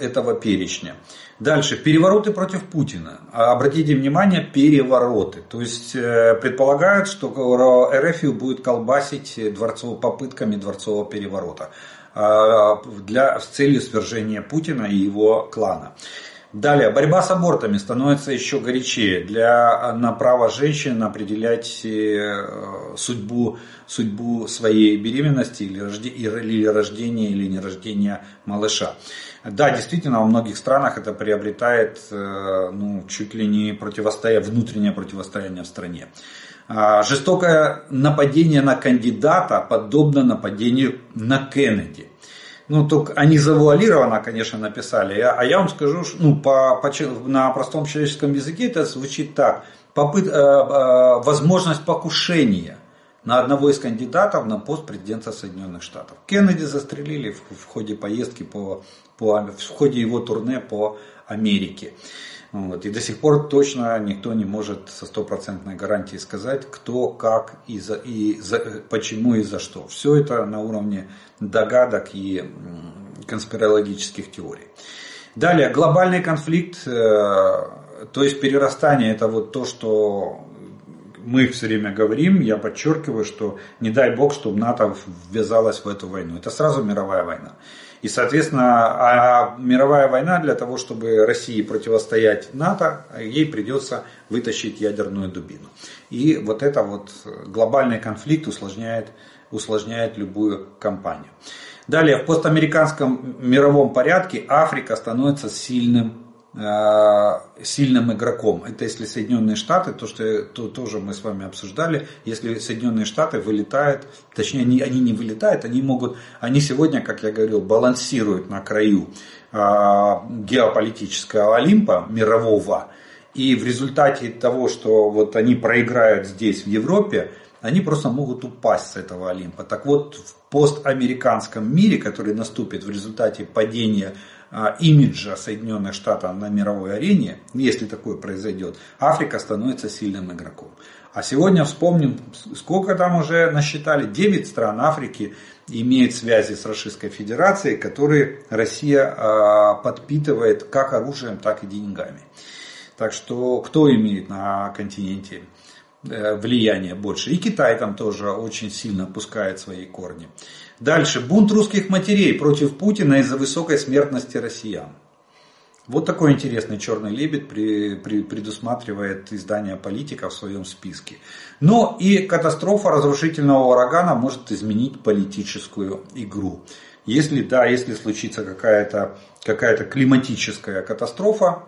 этого перечня. Дальше, перевороты против Путина. Обратите внимание, перевороты. То есть э, предполагают, что РФ будет колбасить дворцов, попытками дворцового переворота для, с целью свержения Путина и его клана. Далее, борьба с абортами становится еще горячее для, на право женщин определять э, судьбу, судьбу своей беременности или, рожде, или рождения или нерождения малыша. Да, действительно, во многих странах это приобретает э, ну, чуть ли не противостояние, внутреннее противостояние в стране. А, жестокое нападение на кандидата подобно нападению на Кеннеди. Ну, только они завуалированно, конечно, написали. А я вам скажу, ну, по, по, на простом человеческом языке это звучит так. Попыт, э, э, возможность покушения на одного из кандидатов на пост президента Соединенных Штатов. Кеннеди застрелили в, в ходе поездки по, по, в ходе его турне по Америке. Вот. И до сих пор точно никто не может со стопроцентной гарантией сказать, кто, как, и, за, и за, почему и за что. Все это на уровне догадок и конспирологических теорий. Далее, глобальный конфликт, э, то есть перерастание, это вот то, что мы все время говорим, я подчеркиваю, что не дай бог, чтобы НАТО ввязалась в эту войну. Это сразу мировая война. И, соответственно, а мировая война для того, чтобы России противостоять НАТО, ей придется вытащить ядерную дубину. И вот это вот глобальный конфликт усложняет, усложняет любую кампанию. Далее, в постамериканском мировом порядке Африка становится сильным сильным игроком. Это если Соединенные Штаты, то что то, тоже мы с вами обсуждали, если Соединенные Штаты вылетают, точнее они, они не вылетают, они могут, они сегодня, как я говорил, балансируют на краю геополитического Олимпа мирового, и в результате того, что вот они проиграют здесь, в Европе, они просто могут упасть с этого Олимпа. Так вот, в постамериканском мире, который наступит в результате падения а, имиджа Соединенных Штатов на мировой арене, если такое произойдет, Африка становится сильным игроком. А сегодня вспомним, сколько там уже насчитали, 9 стран Африки имеют связи с Российской Федерацией, которые Россия а, подпитывает как оружием, так и деньгами. Так что кто имеет на континенте э, влияние больше? И Китай там тоже очень сильно пускает свои корни. Дальше. Бунт русских матерей против Путина из-за высокой смертности россиян. Вот такой интересный черный лебедь при, при, предусматривает издание политика в своем списке. Но и катастрофа разрушительного урагана может изменить политическую игру. Если да, если случится какая-то какая климатическая катастрофа,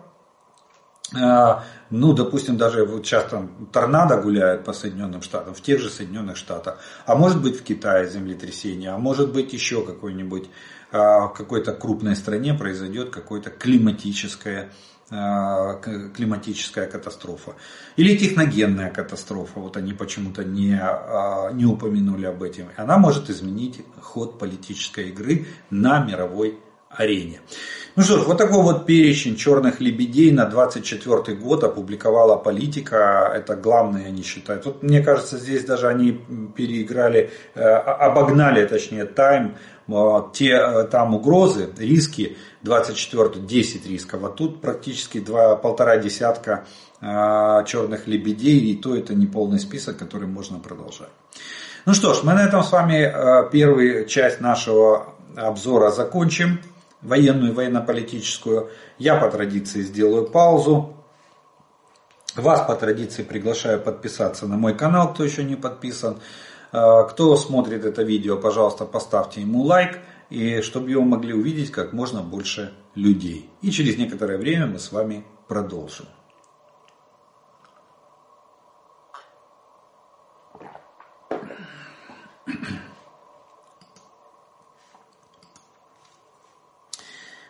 ну, допустим, даже вот сейчас там торнадо гуляют по Соединенным Штатам, в тех же Соединенных Штатах, а может быть в Китае землетрясение, а может быть еще какой-нибудь, а, в какой-то крупной стране произойдет какое-то климатическое а, климатическая катастрофа. Или техногенная катастрофа, вот они почему-то не, не упомянули об этом. Она может изменить ход политической игры на мировой арене. Ну что ж, вот такой вот перечень черных лебедей на 24 год опубликовала политика. Это главное, они считают. Вот мне кажется, здесь даже они переиграли, э, обогнали, точнее, тайм. Те э, там угрозы, риски, 24 10 рисков, а тут практически два, полтора десятка э, черных лебедей, и то это не полный список, который можно продолжать. Ну что ж, мы на этом с вами первую часть нашего обзора закончим военную и военно-политическую. Я по традиции сделаю паузу. Вас по традиции приглашаю подписаться на мой канал, кто еще не подписан. А, кто смотрит это видео, пожалуйста, поставьте ему лайк, и чтобы его могли увидеть как можно больше людей. И через некоторое время мы с вами продолжим.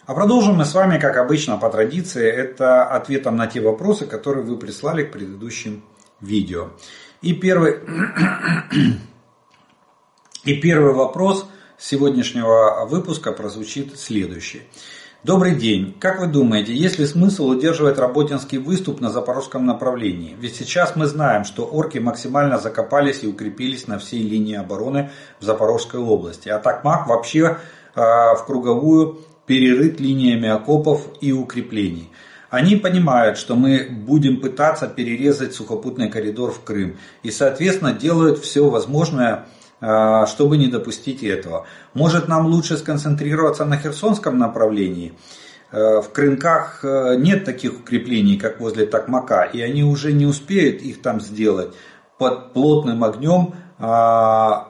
А продолжим мы с вами, как обычно, по традиции, это ответом на те вопросы, которые вы прислали к предыдущим видео. И первый, и первый вопрос сегодняшнего выпуска прозвучит следующий. Добрый день. Как вы думаете, есть ли смысл удерживать работинский выступ на запорожском направлении? Ведь сейчас мы знаем, что орки максимально закопались и укрепились на всей линии обороны в Запорожской области. А Такмак вообще э, в круговую перерыт линиями окопов и укреплений. Они понимают, что мы будем пытаться перерезать сухопутный коридор в Крым и, соответственно, делают все возможное, а, чтобы не допустить этого. Может, нам лучше сконцентрироваться на Херсонском направлении? А, в Крынках а, нет таких укреплений, как возле Токмака, и они уже не успеют их там сделать под плотным огнем, как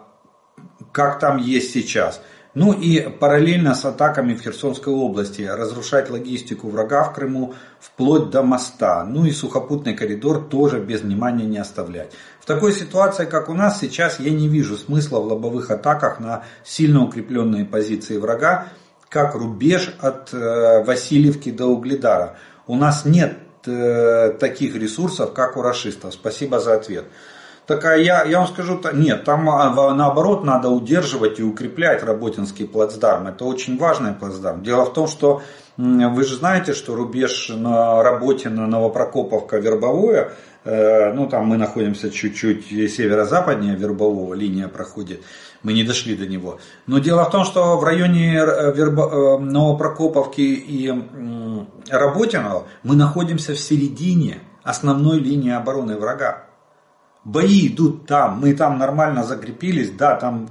там есть сейчас. Ну и параллельно с атаками в Херсонской области разрушать логистику врага в Крыму вплоть до моста. Ну и сухопутный коридор тоже без внимания не оставлять. В такой ситуации, как у нас сейчас, я не вижу смысла в лобовых атаках на сильно укрепленные позиции врага, как рубеж от э, Васильевки до Угледара. У нас нет э, таких ресурсов, как у расистов. Спасибо за ответ. Такая, я, я вам скажу, нет, там а, наоборот надо удерживать и укреплять Работинский плацдарм. Это очень важный плацдарм. Дело в том, что вы же знаете, что рубеж на работе на Новопрокоповка Вербовое, э, ну там мы находимся чуть-чуть северо-западнее Вербового, линия проходит, мы не дошли до него. Но дело в том, что в районе э, Вербо, э, Новопрокоповки и Работиного мы находимся в середине основной линии обороны врага бои идут там, мы там нормально закрепились, да, там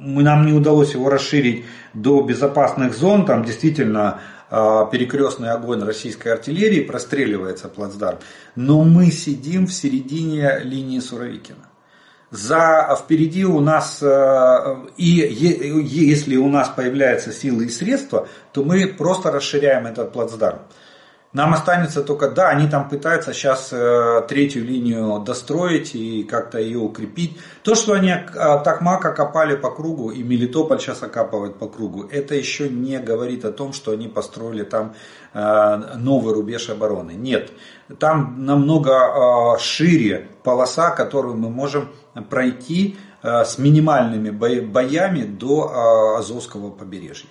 мы, нам не удалось его расширить до безопасных зон, там действительно э, перекрестный огонь российской артиллерии простреливается плацдарм, но мы сидим в середине линии Суровикина. За, впереди у нас, э, и если у нас появляются силы и средства, то мы просто расширяем этот плацдарм. Нам останется только, да, они там пытаются сейчас э, третью линию достроить и как-то ее укрепить. То, что они э, Токмак окопали по кругу и Мелитополь сейчас окапывают по кругу, это еще не говорит о том, что они построили там э, новый рубеж обороны. Нет, там намного шире полоса, которую мы можем пройти с минимальными боями до Азовского побережья.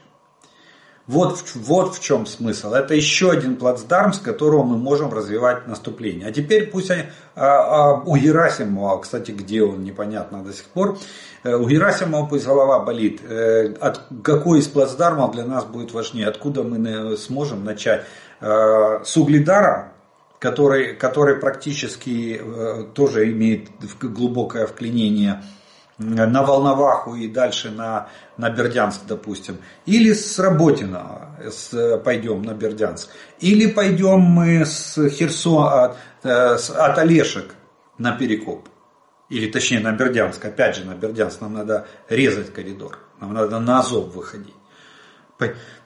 Вот, вот в чем смысл. Это еще один плацдарм, с которого мы можем развивать наступление. А теперь пусть они, а, а, у Герасимова, кстати, где он, непонятно до сих пор, э, у Герасимова пусть голова болит. Э, от, какой из плацдармов для нас будет важнее? Откуда мы сможем начать? Э, с Угледара, который, который практически тоже имеет глубокое вклинение на Волноваху и дальше на, на Бердянск, допустим. Или с Работина с, пойдем на Бердянск. Или пойдем мы с Херсона, от, э, от Олешек на Перекоп. Или точнее на Бердянск, опять же на Бердянск. Нам надо резать коридор. Нам надо на Азов выходить.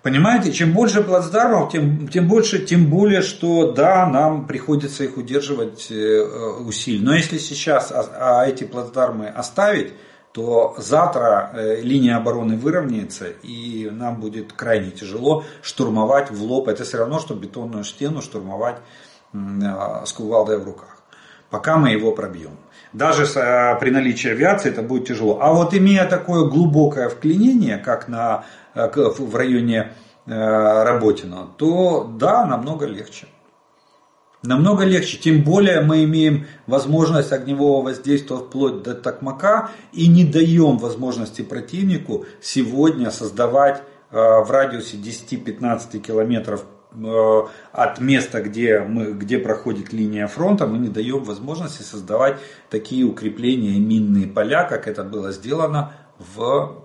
Понимаете, чем больше плацдармов, тем, тем больше, тем более, что да, нам приходится их удерживать э, э, усилий. Но если сейчас а, а эти плацдармы оставить, то завтра э, линия обороны выровняется, и нам будет крайне тяжело штурмовать в лоб. Это все равно, что бетонную стену штурмовать с кувалдой в руках. Пока мы его пробьем. Даже при наличии авиации это будет тяжело. А вот имея такое глубокое вклинение, как на Э, в районе э, Работина, то да, намного легче. Намного легче, тем более мы имеем возможность огневого воздействия вплоть до Токмака и не даем возможности противнику сегодня создавать э, в радиусе 10-15 километров от места, где, мы, где проходит линия фронта, мы не даем возможности создавать такие укрепления и минные поля, как это было сделано в Э,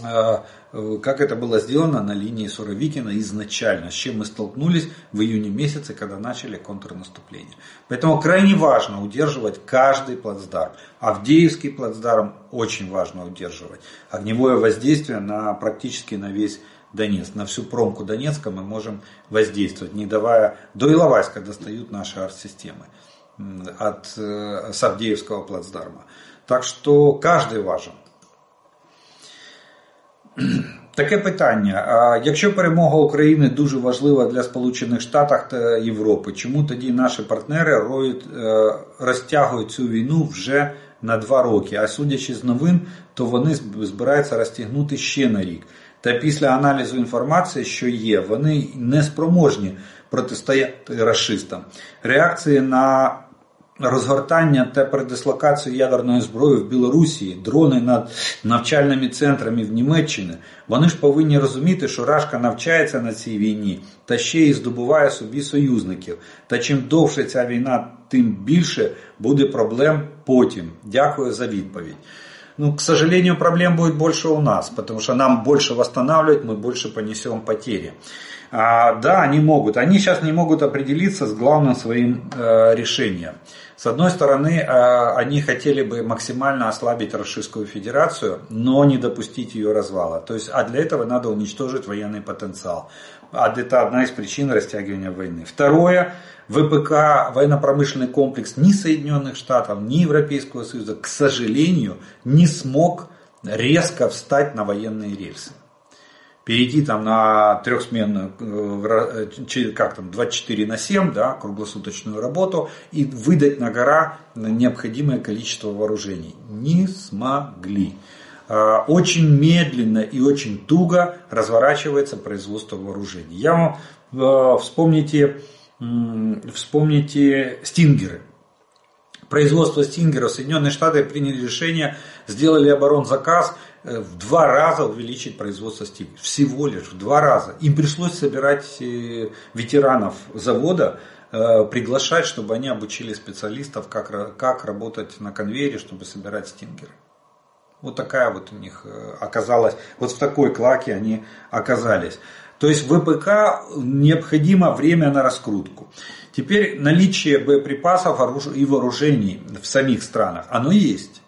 как это было сделано на линии Суровикина изначально, с чем мы столкнулись в июне месяце, когда начали контрнаступление. Поэтому крайне важно удерживать каждый плацдарм. Авдеевский плацдарм очень важно удерживать. Огневое воздействие на практически на весь Донецк. На всю промку Донецка мы можем воздействовать, не давая... До Иловайска достают наши арт-системы от э, Савдеевского плацдарма. Так что каждый важен. Таке питання. А якщо перемога України дуже важлива для Сполучених Штатів та Європи, чому тоді наші партнери е, розтягують цю війну вже на два роки? А судячи з новин, то вони збираються розтягнути ще на рік. Та після аналізу інформації, що є, вони не спроможні протистояти расистам. Реакції на розгортання та передислокацію ядерної зброї в Білорусі, дрони над навчальними центрами в Німеччині, вони ж повинні розуміти, що Рашка навчається на цій війні та ще й здобуває собі союзників. Та чим довше ця війна, тим більше буде проблем потім. Дякую за відповідь. Ну, к сожалению, проблем будет больше у нас, потому что нам больше восстанавливать, мы больше понесем потери. А, да, они могут. Они сейчас не могут определиться с главным своим э, решением. С одной стороны, э, они хотели бы максимально ослабить Российскую Федерацию, но не допустить ее развала. То есть, а для этого надо уничтожить военный потенциал. А это одна из причин растягивания войны. Второе, ВПК, военно-промышленный комплекс ни Соединенных Штатов, ни Европейского Союза, к сожалению, не смог резко встать на военные рельсы перейти там на трехсменную, э, э, как там, 24 на 7, да, круглосуточную работу и выдать на гора необходимое количество вооружений. Не смогли. А, очень медленно и очень туго разворачивается производство вооружений. Я вам э, вспомните, вспомните стингеры. Производство стингеров Соединенные Штаты приняли решение, сделали оборонзаказ – Э, в два раза увеличить производство стилей. Всего лишь в два раза. Им пришлось собирать э, ветеранов завода, э, приглашать, чтобы они обучили специалистов, как, как работать на конвейере, чтобы собирать стингеры. Вот такая вот у них оказалась, вот в такой клаке они оказались. То есть ВПК необходимо время на раскрутку. Теперь наличие боеприпасов и вооружений в самих странах, оно есть.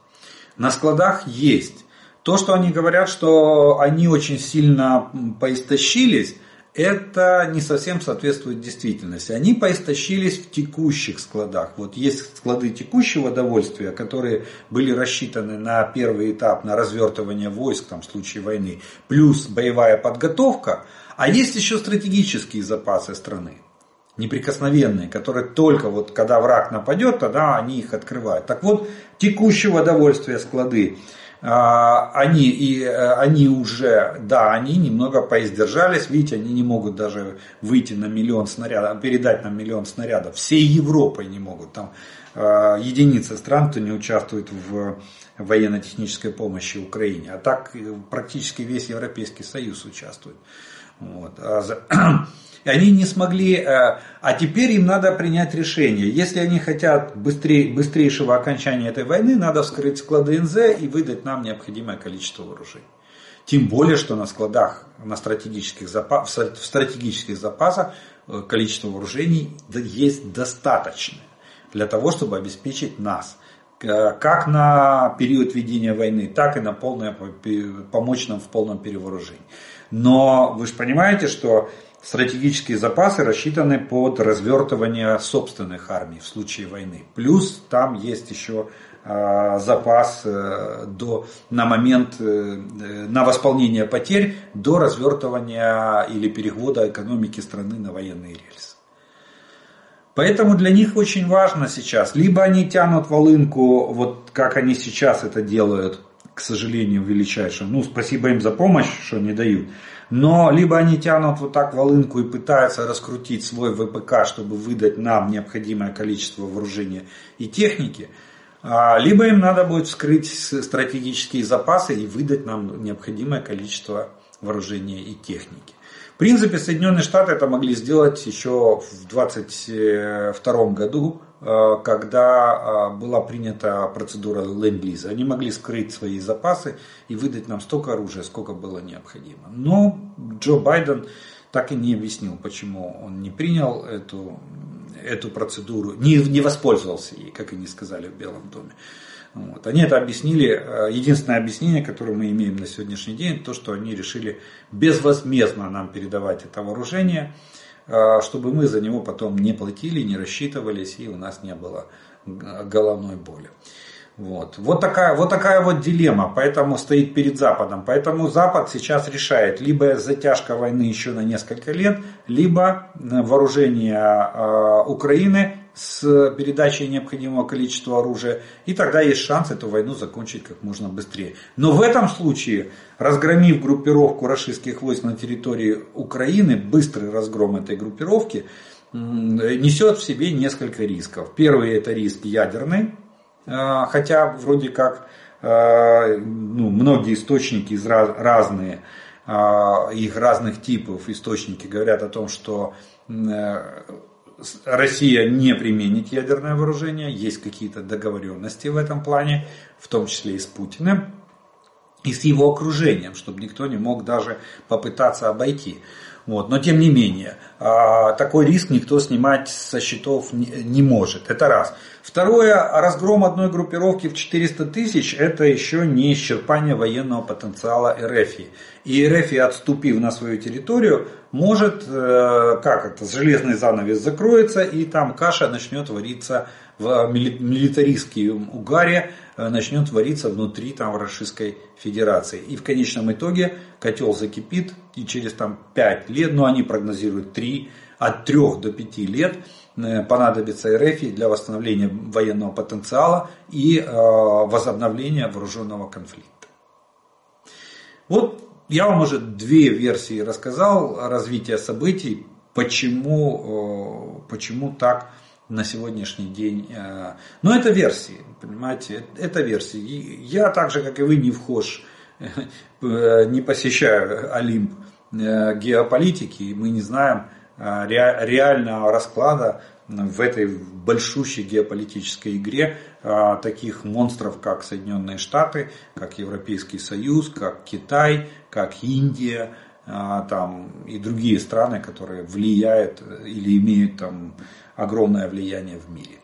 На складах есть. То, что они говорят, что они очень сильно поистощились, это не совсем соответствует действительности. Они поистощились в текущих складах. Вот есть склады текущего довольствия, которые были рассчитаны на первый этап, на развертывание войск там, в случае войны, плюс боевая подготовка, а есть еще стратегические запасы страны неприкосновенные, которые только вот когда враг нападет, тогда они их открывают. Так вот, текущего довольствия склады они, и, э, они уже, да, они немного поиздержались, видите, они не могут даже выйти на миллион снарядов, передать нам миллион снарядов, всей Европой не могут, там а, единицы стран, кто не участвует в военно-технической помощи Украине, а так э, практически весь Европейский Союз участвует. Вот. А. И они не смогли, э, а теперь им надо принять решение. Если они хотят быстрее, быстрейшего окончания этой войны, надо вскрыть склады НЗ и выдать нам необходимое количество вооружений. Тем более, что на складах, на стратегических запас, в стратегических запасах э, количество вооружений есть достаточное для того, чтобы обеспечить нас э, как на период ведения войны, так и на полное, помочь нам в полном перевооружении. Но вы же понимаете, что стратегические запасы рассчитаны под развертывание собственных армий в случае войны. Плюс там есть еще а, запас э, до, на момент, э, на восполнение потерь до развертывания или перевода экономики страны на военные рельсы. Поэтому для них очень важно сейчас, либо они тянут волынку, вот как они сейчас это делают, к сожалению, величайшим, ну спасибо им за помощь, что не дают, но либо они тянут вот так волынку и пытаются раскрутить свой ВПК, чтобы выдать нам необходимое количество вооружения и техники, а, либо им надо будет вскрыть стратегические запасы и выдать нам необходимое количество вооружения и техники. В принципе, Соединенные Штаты это могли сделать еще в 2022 году, Э, когда э, была принята процедура ленд-лиза. Они могли скрыть свои запасы и выдать нам столько оружия, сколько было необходимо. Но Джо Байден так и не объяснил, почему он не принял эту, эту процедуру, не, не воспользовался ей, как они сказали в Белом доме. Вот. Они это объяснили, э, единственное объяснение, которое мы имеем на сегодняшний день, то, что они решили безвозмездно нам передавать это вооружение, а, чтобы мы за него потом не платили, не рассчитывались и у нас не было головной боли. Вот. Вот, такая, вот такая вот дилемма, поэтому стоит перед Западом. Поэтому Запад сейчас решает либо затяжка войны еще на несколько лет, либо вооружение э, Украины с передачей необходимого количества оружия, и тогда есть шанс эту войну закончить как можно быстрее. Но в этом случае, разгромив группировку российских войск на территории Украины, быстрый разгром этой группировки несет в себе несколько рисков. Первый это риск ядерный, а, хотя вроде как а, ну, многие источники из раз, разные, а, их разных типов источники говорят о том, что Россия не применит ядерное вооружение, есть какие-то договоренности в этом плане, в том числе и с Путиным, и с его окружением, чтобы никто не мог даже попытаться обойти. Вот. Но тем не менее, такой риск никто снимать со счетов не может. Это раз. Второе, разгром одной группировки в 400 тысяч, это еще не исчерпание военного потенциала РФ. И РФ, отступив на свою территорию, может, э, как это, железный занавес закроется, и там каша начнет вариться в милитаристском угаре, начнет вариться внутри там Российской Федерации. И в конечном итоге котел закипит, и через там 5 лет, ну они прогнозируют 3, от 3 до 5 лет, Э, понадобится РФ для восстановления военного потенциала и э, возобновления вооруженного конфликта. Вот я вам уже две версии рассказал развития событий, почему, э, почему так на сегодняшний день. Но это версии, понимаете, это версии. Я так же, как и вы, не вхож, не посещаю Олимп геополитики, мы не знаем, Э, реального расклада в этой большущей геополитической игре э, таких монстров, как Соединенные Штаты, как Европейский Союз, как Китай, как Индия э, там, и другие страны, которые влияют или имеют там огромное влияние в мире.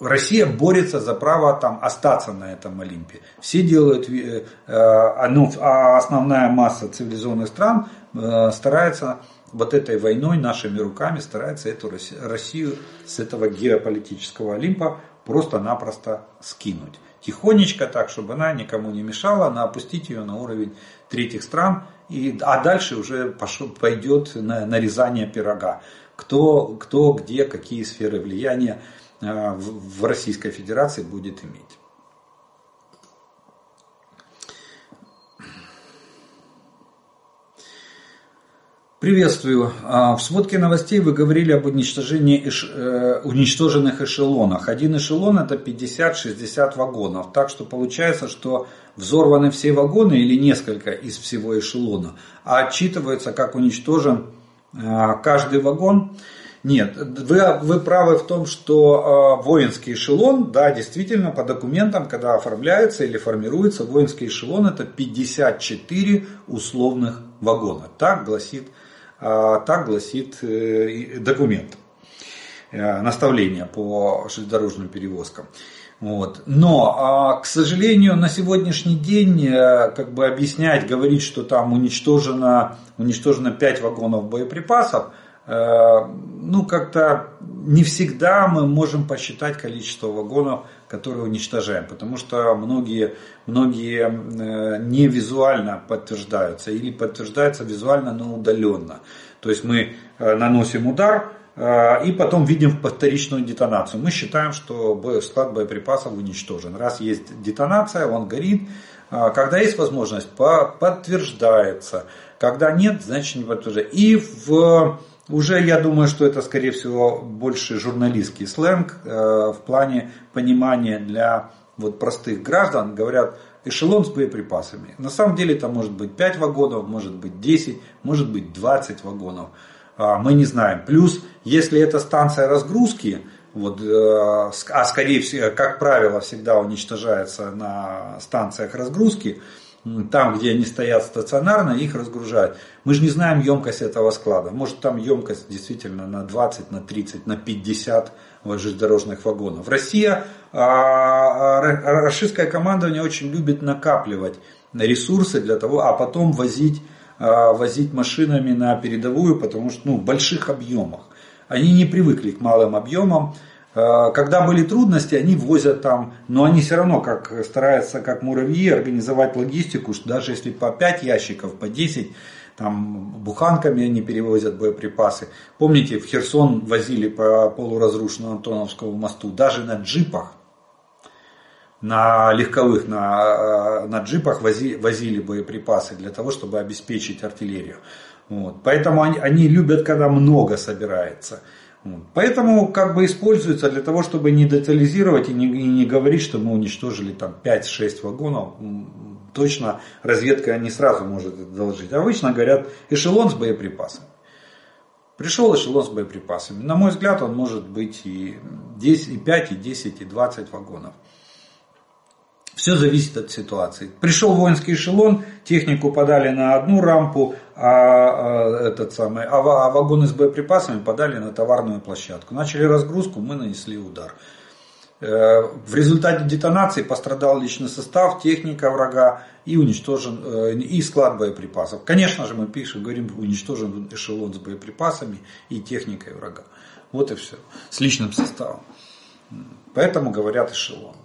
Россия борется за право там остаться на этом Олимпе. Все делают, э, э, ну, а основная масса цивилизованных стран э, старается вот этой войной нашими руками старается эту Россию с этого геополитического Олимпа просто-напросто скинуть. Тихонечко так, чтобы она никому не мешала, она опустить ее на уровень третьих стран, и, а дальше уже пошел, пойдет на, нарезание пирога. Кто, кто, где, какие сферы влияния э, в, Российской Федерации будет иметь. Приветствую. А, в сводке новостей вы говорили об уничтожении эш... Э, уничтоженных эшелонах. Один эшелон это 50-60 вагонов. Так что получается, что взорваны все вагоны или несколько из всего эшелона, а отчитывается как уничтожен каждый вагон. Нет, вы, вы правы в том, что э, воинский эшелон, да, действительно, по документам, когда оформляется или формируется, воинский эшелон это 54 условных вагона. Так гласит а, так гласит э, документ, э, наставление по железнодорожным перевозкам. Вот. Но, а, к сожалению, на сегодняшний день э, как бы объяснять, говорить, что там уничтожено, уничтожено 5 вагонов боеприпасов, ну как-то не всегда мы можем посчитать количество вагонов, которые уничтожаем, потому что многие, многие э, не визуально подтверждаются или подтверждаются визуально, но удаленно. То есть мы э, наносим удар, э, и потом видим вторичную детонацию. Мы считаем, что склад боеприпасов уничтожен. Раз есть детонация, он горит. Когда есть возможность, подтверждается. Когда нет, значит не подтверждается. И в уже я думаю, что это, скорее всего, больше журналистский сленг э, в плане понимания для вот простых граждан. Говорят, эшелон с боеприпасами. На самом деле это может быть 5 вагонов, может быть 10, может быть 20 вагонов. А, мы не знаем. Плюс, если это станция разгрузки, вот, э, а скорее всего, как правило, всегда уничтожается на станциях разгрузки, там, где они стоят стационарно, их разгружают. Мы же не знаем емкость этого склада. Может там емкость действительно на 20, на 30, на 50 железнодорожных вагонов. Россия, а, а, российское командование очень любит накапливать ресурсы для того, а потом возить, возить машинами на передовую, потому что ну, в больших объемах. Они не привыкли к малым объемам. Э, когда были трудности, они возят там, но они все равно как стараются, как муравьи, организовать логистику, что даже если по 5 ящиков, по 10, там буханками они перевозят боеприпасы. Помните, в Херсон возили по полуразрушенному Антоновскому мосту, даже на джипах, на легковых, на, на джипах возили, возили боеприпасы для того, чтобы обеспечить артиллерию. Вот. Поэтому они, они любят, когда много собирается. Поэтому как бы используется для того, чтобы не детализировать и не, и не говорить, что мы уничтожили там 5-6 вагонов. Точно разведка не сразу может это доложить. Обычно говорят эшелон с боеприпасами. Пришел эшелон с боеприпасами. На мой взгляд, он может быть и 10, и 5, и 10, и 20 вагонов. Все зависит от ситуации. Пришел воинский эшелон, технику подали на одну рампу, а, а, этот самый, а, а вагоны с боеприпасами подали на товарную площадку. Начали разгрузку, мы нанесли удар. Э, в результате детонации пострадал личный состав, техника врага и уничтожен э, и склад боеприпасов. Конечно же, мы пишем, говорим, уничтожен эшелон с боеприпасами и техникой врага. Вот и все. С личным составом. Поэтому говорят эшелон.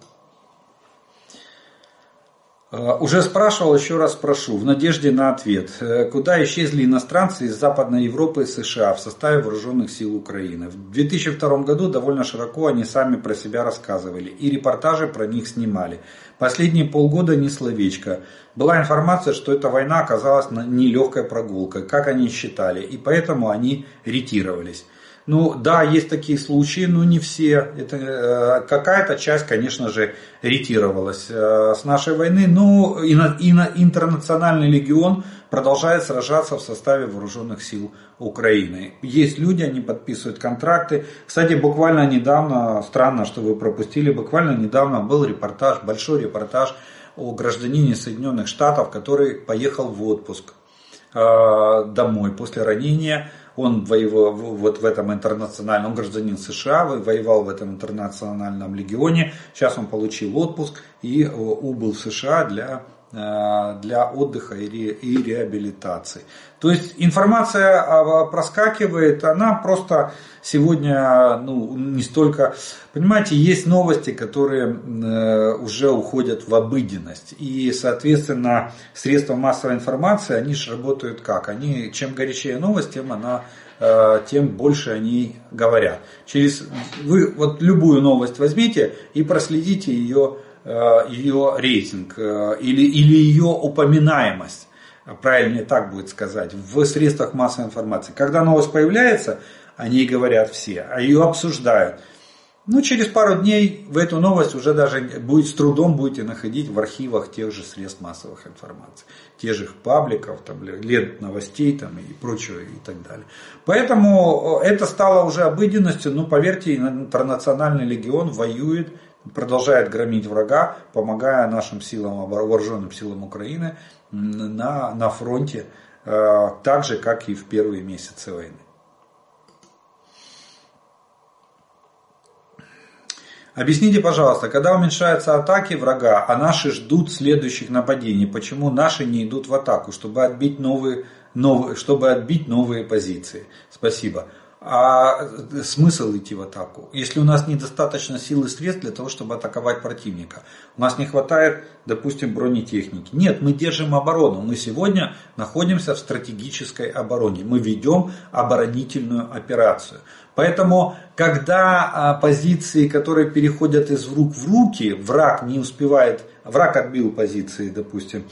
Э, уже спрашивал, еще раз спрошу, в надежде на ответ. Э, куда исчезли иностранцы из Западной Европы и США в составе вооруженных сил Украины? В 2002 году довольно широко они сами про себя рассказывали и репортажи про них снимали. Последние полгода не словечко. Была информация, что эта война оказалась нелегкой прогулкой, как они считали, и поэтому они ретировались. Ну да, есть такие случаи, но не все. Это, э, какая-то часть, конечно же, ретировалась э, с нашей войны, но на, и на интернациональный легион продолжает сражаться в составе вооруженных сил Украины. Есть люди, они подписывают контракты. Кстати, буквально недавно, странно, что вы пропустили, буквально недавно был репортаж, большой репортаж о гражданине Соединенных Штатов, который поехал в отпуск э, домой после ранения Он воевал вот в этом интернациональном, он гражданин США, воевал в этом интернациональном легионе. Сейчас он получил отпуск и убыл в США для Э, для отдыха и, ре, и реабилитации. То есть информация а, проскакивает, она просто сегодня ну, не столько... Понимаете, есть новости, которые э, уже уходят в обыденность. И, соответственно, средства массовой информации, они же работают как? Они, чем горячее новость, тем она э, тем больше они говорят. Через вы вот любую новость возьмите и проследите ее Э, ее рейтинг э, или, или ее упоминаемость, правильнее так будет сказать, в средствах массовой информации. Когда новость появляется, о ней говорят все, а ее обсуждают. Ну, через пару дней в эту новость уже даже будет, с трудом будете находить в архивах тех же средств массовых информации, тех же пабликов, там, лент новостей там, и прочего и так далее. Поэтому э, это стало уже обыденностью, ну, поверьте, интернациональный легион воюет продолжает громить врага, помогая нашим силам, вооруженным силам Украины на, на фронте, э, так же, как и в первые месяцы войны. Объясните, пожалуйста, когда уменьшаются атаки врага, а наши ждут следующих нападений, почему наши не идут в атаку, чтобы отбить новые, новые, чтобы отбить новые позиции? Спасибо а смысл идти в атаку? Если у нас недостаточно сил и средств для того, чтобы атаковать противника. У нас не хватает, допустим, бронетехники. Нет, мы держим оборону. Мы сегодня находимся в стратегической обороне. Мы ведем оборонительную операцию. Поэтому, когда а, позиции, которые переходят из рук в руки, враг не успевает, враг отбил позиции, допустим,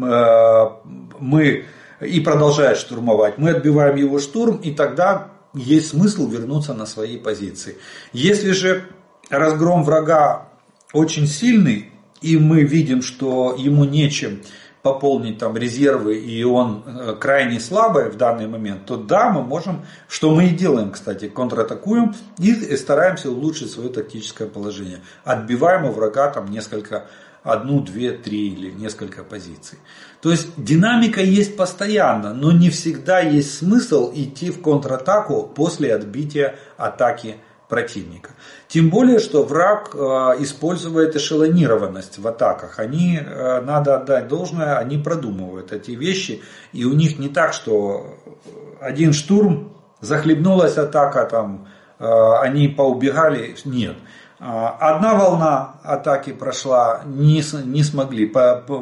а, мы и продолжает штурмовать, мы отбиваем его штурм, и тогда есть смысл вернуться на свои позиции. Если же разгром врага очень сильный, и мы видим, что ему нечем пополнить там резервы, и он э, крайне слабый в данный момент, то да, мы можем, что мы и делаем, кстати, контратакуем и стараемся улучшить свое тактическое положение. Отбиваем у врага там несколько одну, две, три или несколько позиций. То есть динамика есть постоянно, но не всегда есть смысл идти в контратаку после отбития атаки противника. Тем более, что враг э, использует эшелонированность в атаках. Они, э, надо отдать должное, они продумывают эти вещи. И у них не так, что один штурм, захлебнулась атака, там, э, они поубегали. Нет. А, одна волна атаки прошла, не, не смогли, по, по,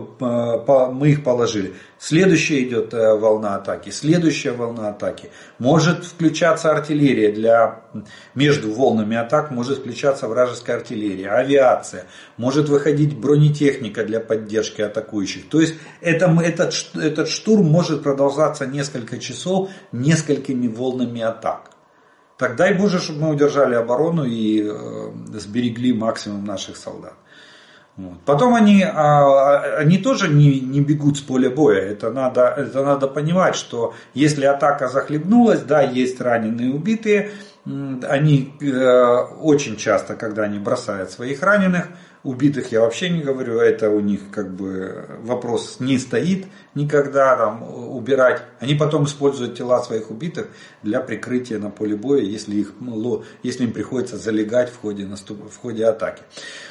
по, мы их положили. Следующая идет э, волна атаки, следующая волна атаки. Может включаться артиллерия для, между волнами атак, может включаться вражеская артиллерия, авиация, может выходить бронетехника для поддержки атакующих. То есть это, этот, этот штурм может продолжаться несколько часов несколькими волнами атак. Так дай Боже, чтобы мы удержали оборону и э, сберегли максимум наших солдат. Вот. Потом они, а, они тоже не, не бегут с поля боя. Это надо, это надо понимать, что если атака захлебнулась, да, есть раненые убитые, они э, очень часто, когда они бросают своих раненых, Убитых я вообще не говорю, это у них как бы вопрос не стоит никогда там убирать. Они потом используют тела своих убитых для прикрытия на поле боя, если, их, если им приходится залегать в ходе, наступ, в ходе атаки.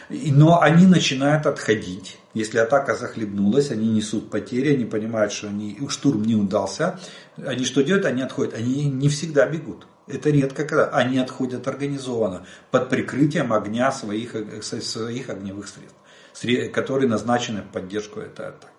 Но они начинают отходить. Если атака захлебнулась, они несут потери, они понимают, что они, штурм не удался. Они что делают? Они отходят. Они не всегда бегут. Это редко, когда они отходят организованно, под прикрытием огня своих, своих огневых средств, которые назначены в поддержку этой атаки.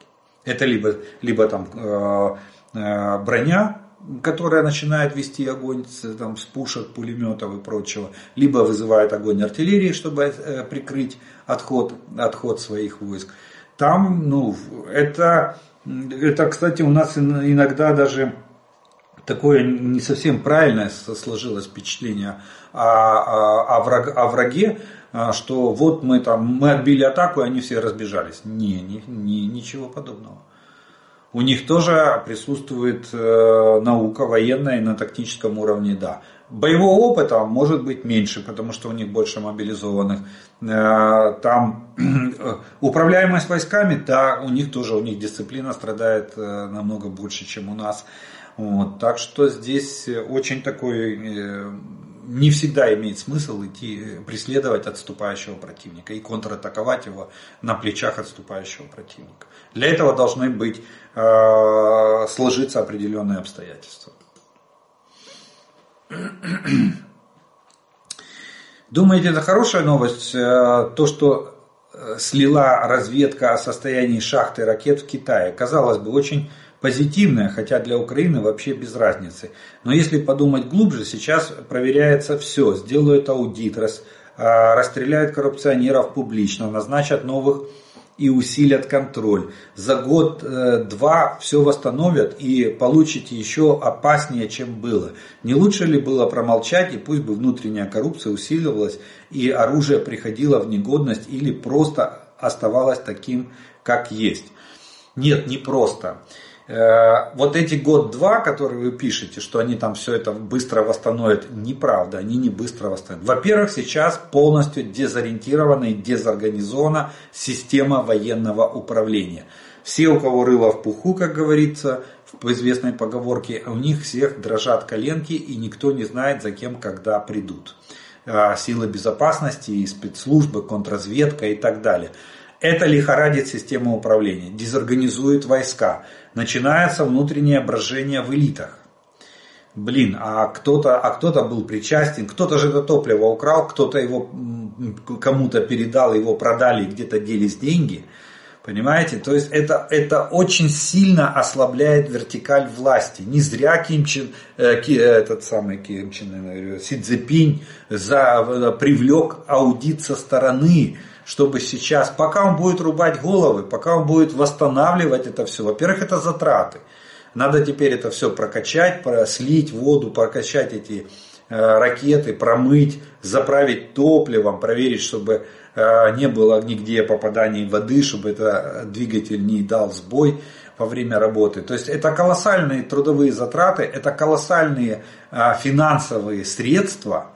Это либо, либо там, э, э, броня, которая начинает вести огонь там, с пушек, пулеметов и прочего, либо вызывает огонь артиллерии, чтобы э, прикрыть отход, отход своих войск. Там, ну, это, это, кстати, у нас иногда даже такое не совсем правильное сложилось впечатление о, о, о, враг, о враге, а, что вот мы там мы отбили атаку, и они все разбежались. Не, не, не ничего подобного. У них тоже присутствует э, наука военная и на тактическом уровне, да. Боевого опыта может быть меньше, потому что у них больше мобилизованных. Э, там управляемость войсками, да, у них тоже, у них дисциплина страдает э, намного больше, чем у нас. Вот, так что здесь очень такой, э, не всегда имеет смысл идти преследовать отступающего противника и контратаковать его на плечах отступающего противника. Для этого должны быть, сложиться определенные обстоятельства. Думаете, это хорошая новость, э, то, что э, слила разведка о состоянии шахты ракет в Китае? Казалось бы, очень позитивная, хотя для Украины вообще без разницы. Но если подумать глубже, сейчас проверяется все. Сделают аудит, рас, э, расстреляют коррупционеров публично, назначат новых и усилят контроль. За год-два э, все восстановят и получите еще опаснее, чем было. Не лучше ли было промолчать и пусть бы внутренняя коррупция усиливалась и оружие приходило в негодность или просто оставалось таким, как есть? Нет, не просто. Э, вот эти год-два, которые вы пишете, что они там все это быстро восстановят, неправда, они не быстро восстановят. Во-первых, сейчас полностью дезориентирована и дезорганизована система военного управления. Все, у кого рыло в пуху, как говорится, в известной поговорке, у них всех дрожат коленки и никто не знает, за кем когда придут. Э, силы безопасности, спецслужбы, контрразведка и так далее. Это лихорадит систему управления, дезорганизует войска. Начинается внутреннее брожение в элитах. Блин, а кто-то а кто был причастен, кто-то же это топливо украл, кто-то его кому-то передал, его продали, где-то делись деньги. Понимаете? То есть это, это очень сильно ослабляет вертикаль власти. Не зря Ким Чен, э, Ки, этот самый Ким Чен, э, Си Цзепинь за, э, привлек аудит со стороны чтобы сейчас, пока он будет рубать головы, пока он будет восстанавливать это все, во-первых, это затраты. Надо теперь это все прокачать, слить воду, прокачать эти э, ракеты, промыть, заправить топливом, проверить, чтобы э, не было нигде попаданий воды, чтобы это двигатель не дал сбой во время работы. То есть это колоссальные трудовые затраты, это колоссальные э, финансовые средства,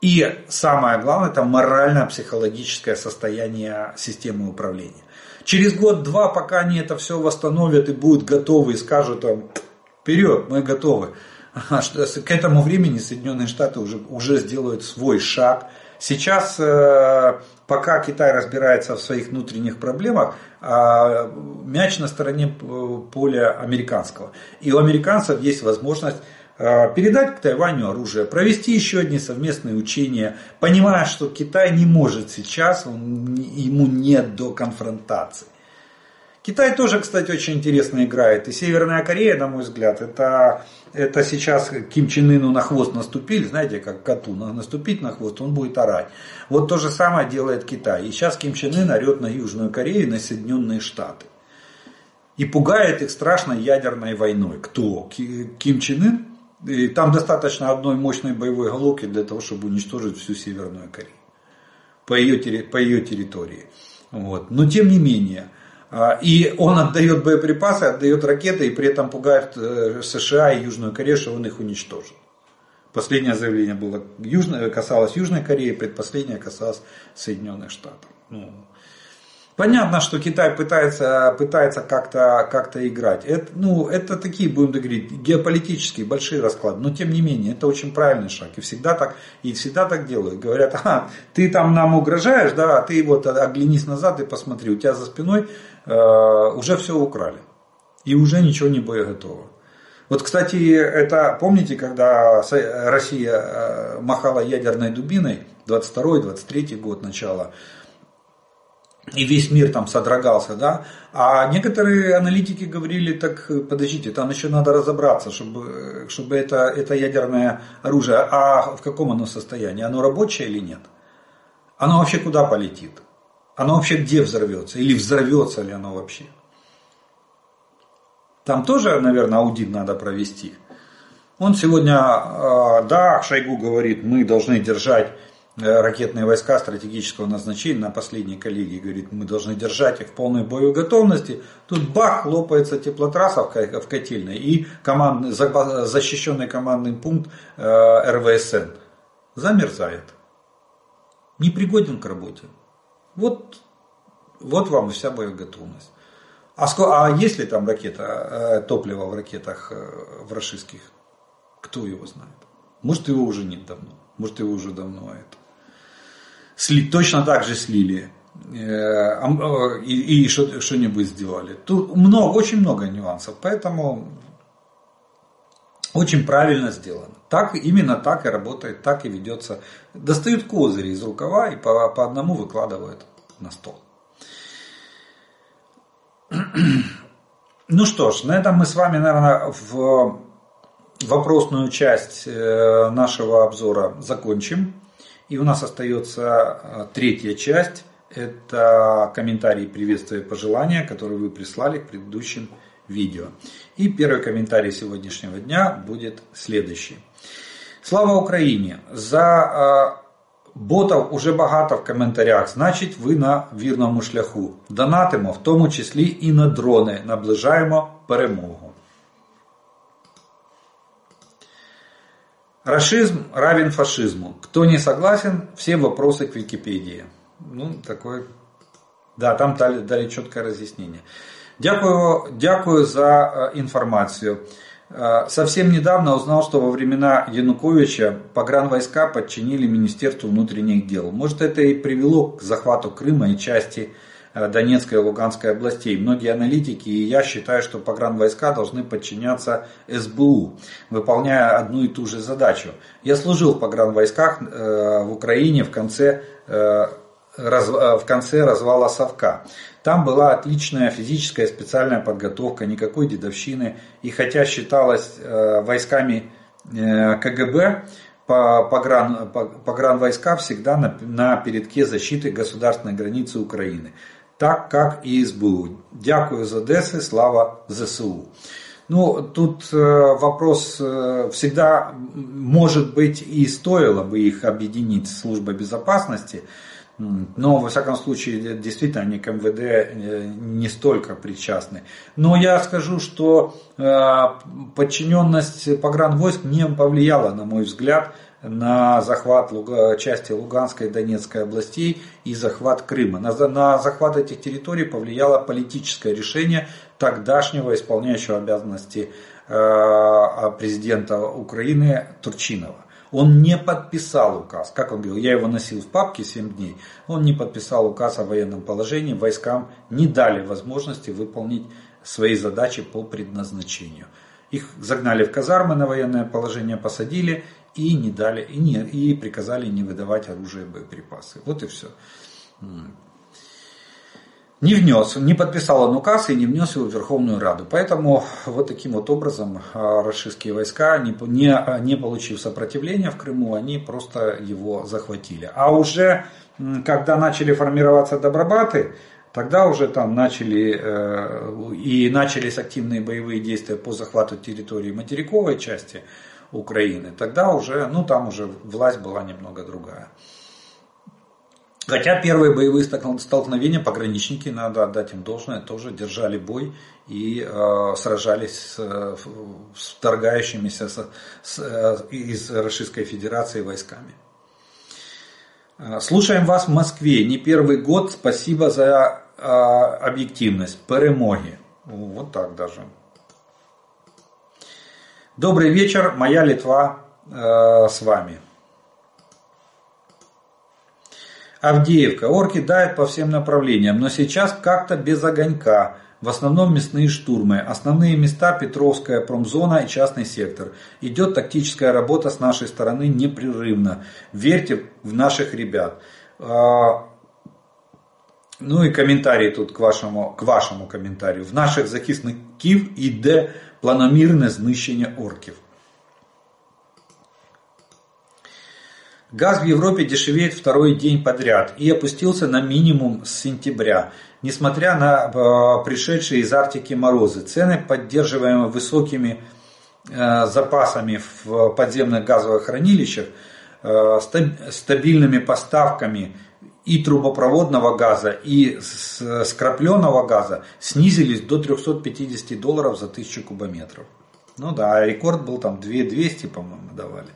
и самое главное, это морально-психологическое состояние системы управления. Через год-два, пока они это все восстановят и будут готовы и скажут там, вперед, мы готовы. К этому времени Соединенные Штаты уже, уже сделают свой шаг. Сейчас, э, пока Китай разбирается в своих внутренних проблемах, а, мяч на стороне э, поля американского. И у американцев есть возможность передать к Тайваню оружие, провести еще одни совместные учения, понимая, что Китай не может сейчас, он, ему нет до конфронтации. Китай тоже, кстати, очень интересно играет. И Северная Корея, на мой взгляд, это, это сейчас Ким Чен Ыну на хвост наступили, знаете, как коту, наступить на хвост, он будет орать. Вот то же самое делает Китай. И сейчас Ким Чен Ын орет на Южную Корею и на Соединенные Штаты. И пугает их страшной ядерной войной. Кто? Ким Чен Ын? И там достаточно одной мощной боевой головки для того, чтобы уничтожить всю Северную Корею по ее, по ее территории. Вот. Но тем не менее, а, и он отдает боеприпасы, отдает ракеты и при этом пугает э, США и Южную Корею, что он их уничтожит. Последнее заявление было касалось Южной Кореи, предпоследнее касалось Соединенных Штатов. Ну, Понятно, что Китай пытается, пытается как-то как играть. Это, ну, это такие, будем говорить, геополитические большие расклады. Но тем не менее, это очень правильный шаг. И всегда так, и всегда так делают. Говорят, а, ты там нам угрожаешь, да, а ты вот оглянись назад и посмотри, у тебя за спиной э, уже все украли. И уже ничего не боеготово. Вот, кстати, это помните, когда Россия э, махала ядерной дубиной, 22-23 год начала, и весь мир там содрогался, да. А некоторые аналитики говорили, так подождите, там еще надо разобраться, чтобы, чтобы это, это ядерное оружие, а в каком оно состоянии, оно рабочее или нет? Оно вообще куда полетит? Оно вообще где взорвется? Или взорвется ли оно вообще? Там тоже, наверное, аудит надо провести. Он сегодня, а, да, Шойгу говорит, мы должны держать э, ракетные войска стратегического назначения на последней коллегии. Говорит, мы должны держать их в полной боеготовности. Тут бах, лопается теплотрасса в котельной и командный, защищенный командный пункт э, РВСН замерзает. Непригоден к работе. Вот, вот вам и вся боеготовность. А, а есть ли там ракета, э, топливо в ракетах в российских? Кто его знает? Может его уже нет давно. Может, его уже давно это. Сли, точно так же слили. Э, э, и, и что-нибудь сделали. Тут много, очень много нюансов. Поэтому очень правильно сделано. Так, именно так и работает, так и ведется. Достают козыри из рукава и по, по одному выкладывают на стол. Ну что ж, на этом мы с вами, наверное, в вопросную часть э, нашего обзора закончим. И у нас остается э, третья часть. Это комментарии, приветствия и пожелания, которые вы прислали к предыдущим видео. И первый комментарий сегодняшнего дня будет следующий. Слава Україні! За э, ботов уже багато в коментарях, значить ви на вірному шляху. Донатимо, в тому числі і на дрони. Наближаємо перемогу. Рашизм равен фашизму. Кто не согласен, все вопросы к Википедии. Ну, такой... Да, там дали, дали четкое разъяснение. Дякую, дякую за информацию. Совсем недавно узнал, что во времена Януковича погранвойска подчинили Министерству внутренних дел. Может это и привело к захвату Крыма и части Э, Донецкой и Луганской областей. Многие аналитики и я считаю, что погранвойска должны подчиняться СБУ, выполняя одну и ту же задачу. Я служил в погранвойсках э, в Украине в конце, э, в конце развала Совка. Там была отличная физическая специальная подготовка, никакой дедовщины. И хотя считалось войсками КГБ, погран, погранвойска всегда на, на передке защиты государственной границы Украины так как і СБУ. Дякую з Одеси, слава ЗСУ. Ну, тут э, вопрос э, всегда, может быть, и стоило бы их объединить с службой безопасности, но, во всяком случае, действительно, они к МВД э, не столько причастны. Но я скажу, что подчиненность погранвойск не повлияла, на мой взгляд, на захват части Луганской и Донецкой областей и захват Крыма. На, захват этих территорий повлияло политическое решение тогдашнего исполняющего обязанности э, президента Украины Турчинова. Он не подписал указ. Как он говорил, я его носил в папке 7 дней. Он не подписал указ о военном положении. Войскам не дали возможности выполнить свои задачи по предназначению. Их загнали в казармы на военное положение, посадили и не дали, и, не, и приказали не выдавать оружие и боеприпасы. Вот и все. Не внес, не подписал он указ и не внес его в Верховную Раду. Поэтому вот таким вот образом а, российские войска, не, не, не получив сопротивления в Крыму, они просто его захватили. А уже когда начали формироваться добробаты, тогда уже там начали э, и начались активные боевые действия по захвату территории материковой части – Украины, тогда уже, ну там уже власть была немного другая. Хотя первые боевые столкновения пограничники, надо отдать им должное, тоже держали бой и э, сражались с, с вторгающимися с, с, э, из Российской Федерации войсками. Э, слушаем вас в Москве. Не первый год. Спасибо за э, объективность. Перемоги. Вот так даже. Добрый вечер, моя Литва э, с вами. Авдеевка. Орки дают по всем направлениям, но сейчас как-то без огонька. В основном мясные штурмы. Основные места Петровская промзона и частный сектор. Идет тактическая работа с нашей стороны непрерывно. Верьте в наших ребят. А, ну и комментарий тут к вашему, к вашему комментарию. В наших захисників іде планомірне знищення орків. Газ в Европе дешевеет второй день подряд и опустился на минимум с сентября. Несмотря на э, пришедшие из Арктики морозы, цены, поддерживаемые высокими э, запасами в подземных газовых хранилищах, э, стабильными поставками и трубопроводного газа, и скрапленного газа снизились до 350 долларов за 1000 кубометров. Ну да, рекорд был там 2200, по-моему, давали.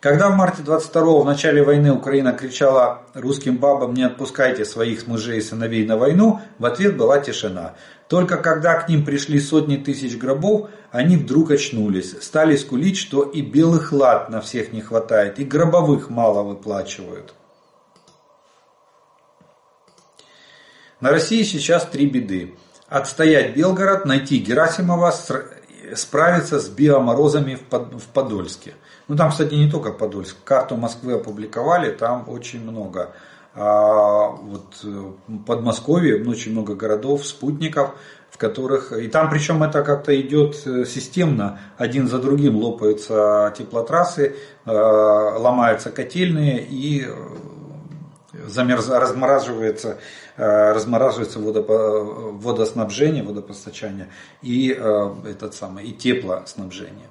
Когда в марте 22 в начале войны Украина кричала русским бабам «не отпускайте своих мужей и сыновей на войну», в ответ была тишина. Только когда к ним пришли сотни тысяч гробов, они вдруг очнулись, стали скулить, что и белых лад на всех не хватает, и гробовых мало выплачивают. На России сейчас три беды. Отстоять Белгород, найти Герасимова, справиться с биоморозами в Подольске – ну там, кстати, не только Подольск. Карту Москвы опубликовали, там очень много. А, вот э, Подмосковье, очень много городов, спутников, в которых... И там причем это как-то идет э, системно, один за другим лопаются теплотрассы, э, ломаются котельные и замерз... размораживается, размораживается водоснабжение, водопостачание и этот самый и теплоснабжение.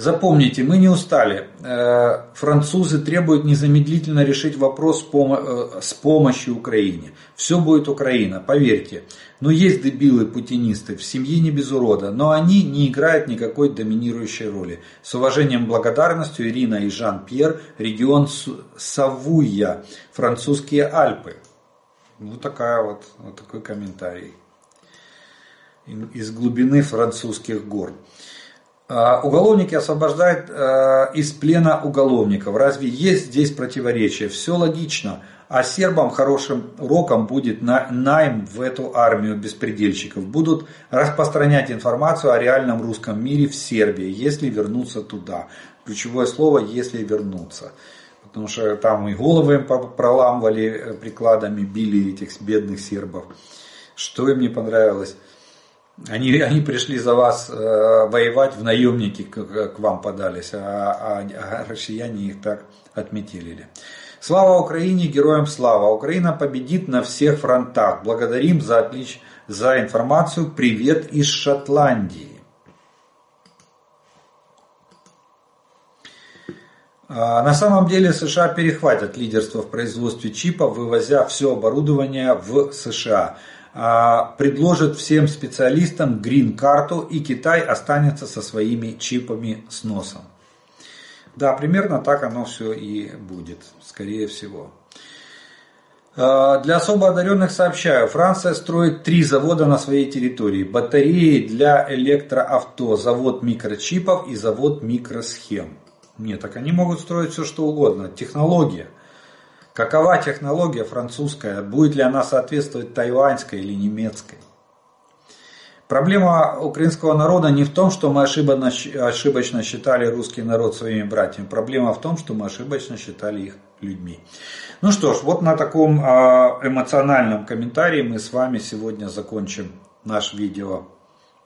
Запомните, мы не устали. Э, французы требуют незамедлительно решить вопрос э, с помощью Украине. Все будет Украина, поверьте. Но есть дебилы-путинисты, в семье не без урода, но они не играют никакой доминирующей роли. С уважением благодарностью Ирина и Жан-Пьер, регион Савуя, французские Альпы. Вот, такая вот, вот такой комментарий из глубины французских гор. А, уголовники освобождают э, из плена уголовников. Разве есть здесь противоречие? Все логично. А сербам хорошим уроком будет найм в эту армию беспредельщиков. Будут распространять информацию о реальном русском мире в Сербии, если вернуться туда. Ключевое слово «если вернуться». Потому что там и головы им проламывали э, прикладами, били этих бедных сербов. Что им не понравилось? Они, они пришли за вас э, воевать, в наемники к, к вам подались, а, а, а россияне их так отметили. Слава Украине, героям слава! Украина победит на всех фронтах. Благодарим за, отлич... за информацию. Привет из Шотландии. А, на самом деле США перехватят лидерство в производстве чипов, вывозя все оборудование в США. А, предложит всем специалистам грин-карту и Китай останется со своими чипами с носом. Да, примерно так оно все и будет, скорее всего. А, для особо одаренных сообщаю, Франция строит три завода на своей территории. Батареи для электроавто, завод микрочипов и завод микросхем. Нет, так они могут строить все что угодно. Технология – Какова технология французская? Будет ли она соответствовать тайваньской или немецкой? Проблема украинского народа не в том, что мы ошибочно считали русский народ своими братьями. Проблема в том, что мы ошибочно считали их людьми. Ну что ж, вот на таком а, эмоциональном комментарии мы с вами сегодня закончим наш видео,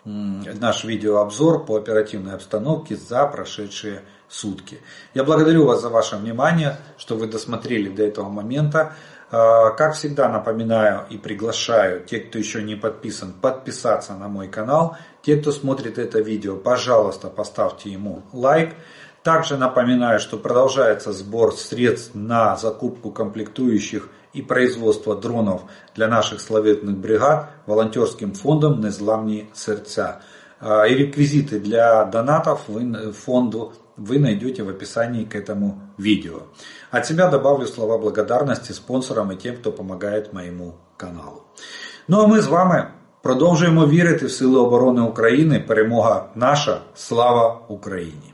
наш видеообзор по оперативной обстановке за прошедшие сутки. Я благодарю вас за ваше внимание, что вы досмотрели до этого момента. А, как всегда напоминаю и приглашаю те, кто еще не подписан, подписаться на мой канал. Те, кто смотрит это видео, пожалуйста, поставьте ему лайк. Также напоминаю, что продолжается сбор средств на закупку комплектующих и производство дронов для наших славетных бригад волонтерским фондом «Незламні сердца». А, и реквизиты для донатов фонду вы найдете в описании к этому видео. От себя добавлю слова благодарности спонсорам і тим, хто допомагає моєму каналу. Ну а ми з вами продовжуємо вірити в Сили оборони України. Перемога наша! Слава Україні!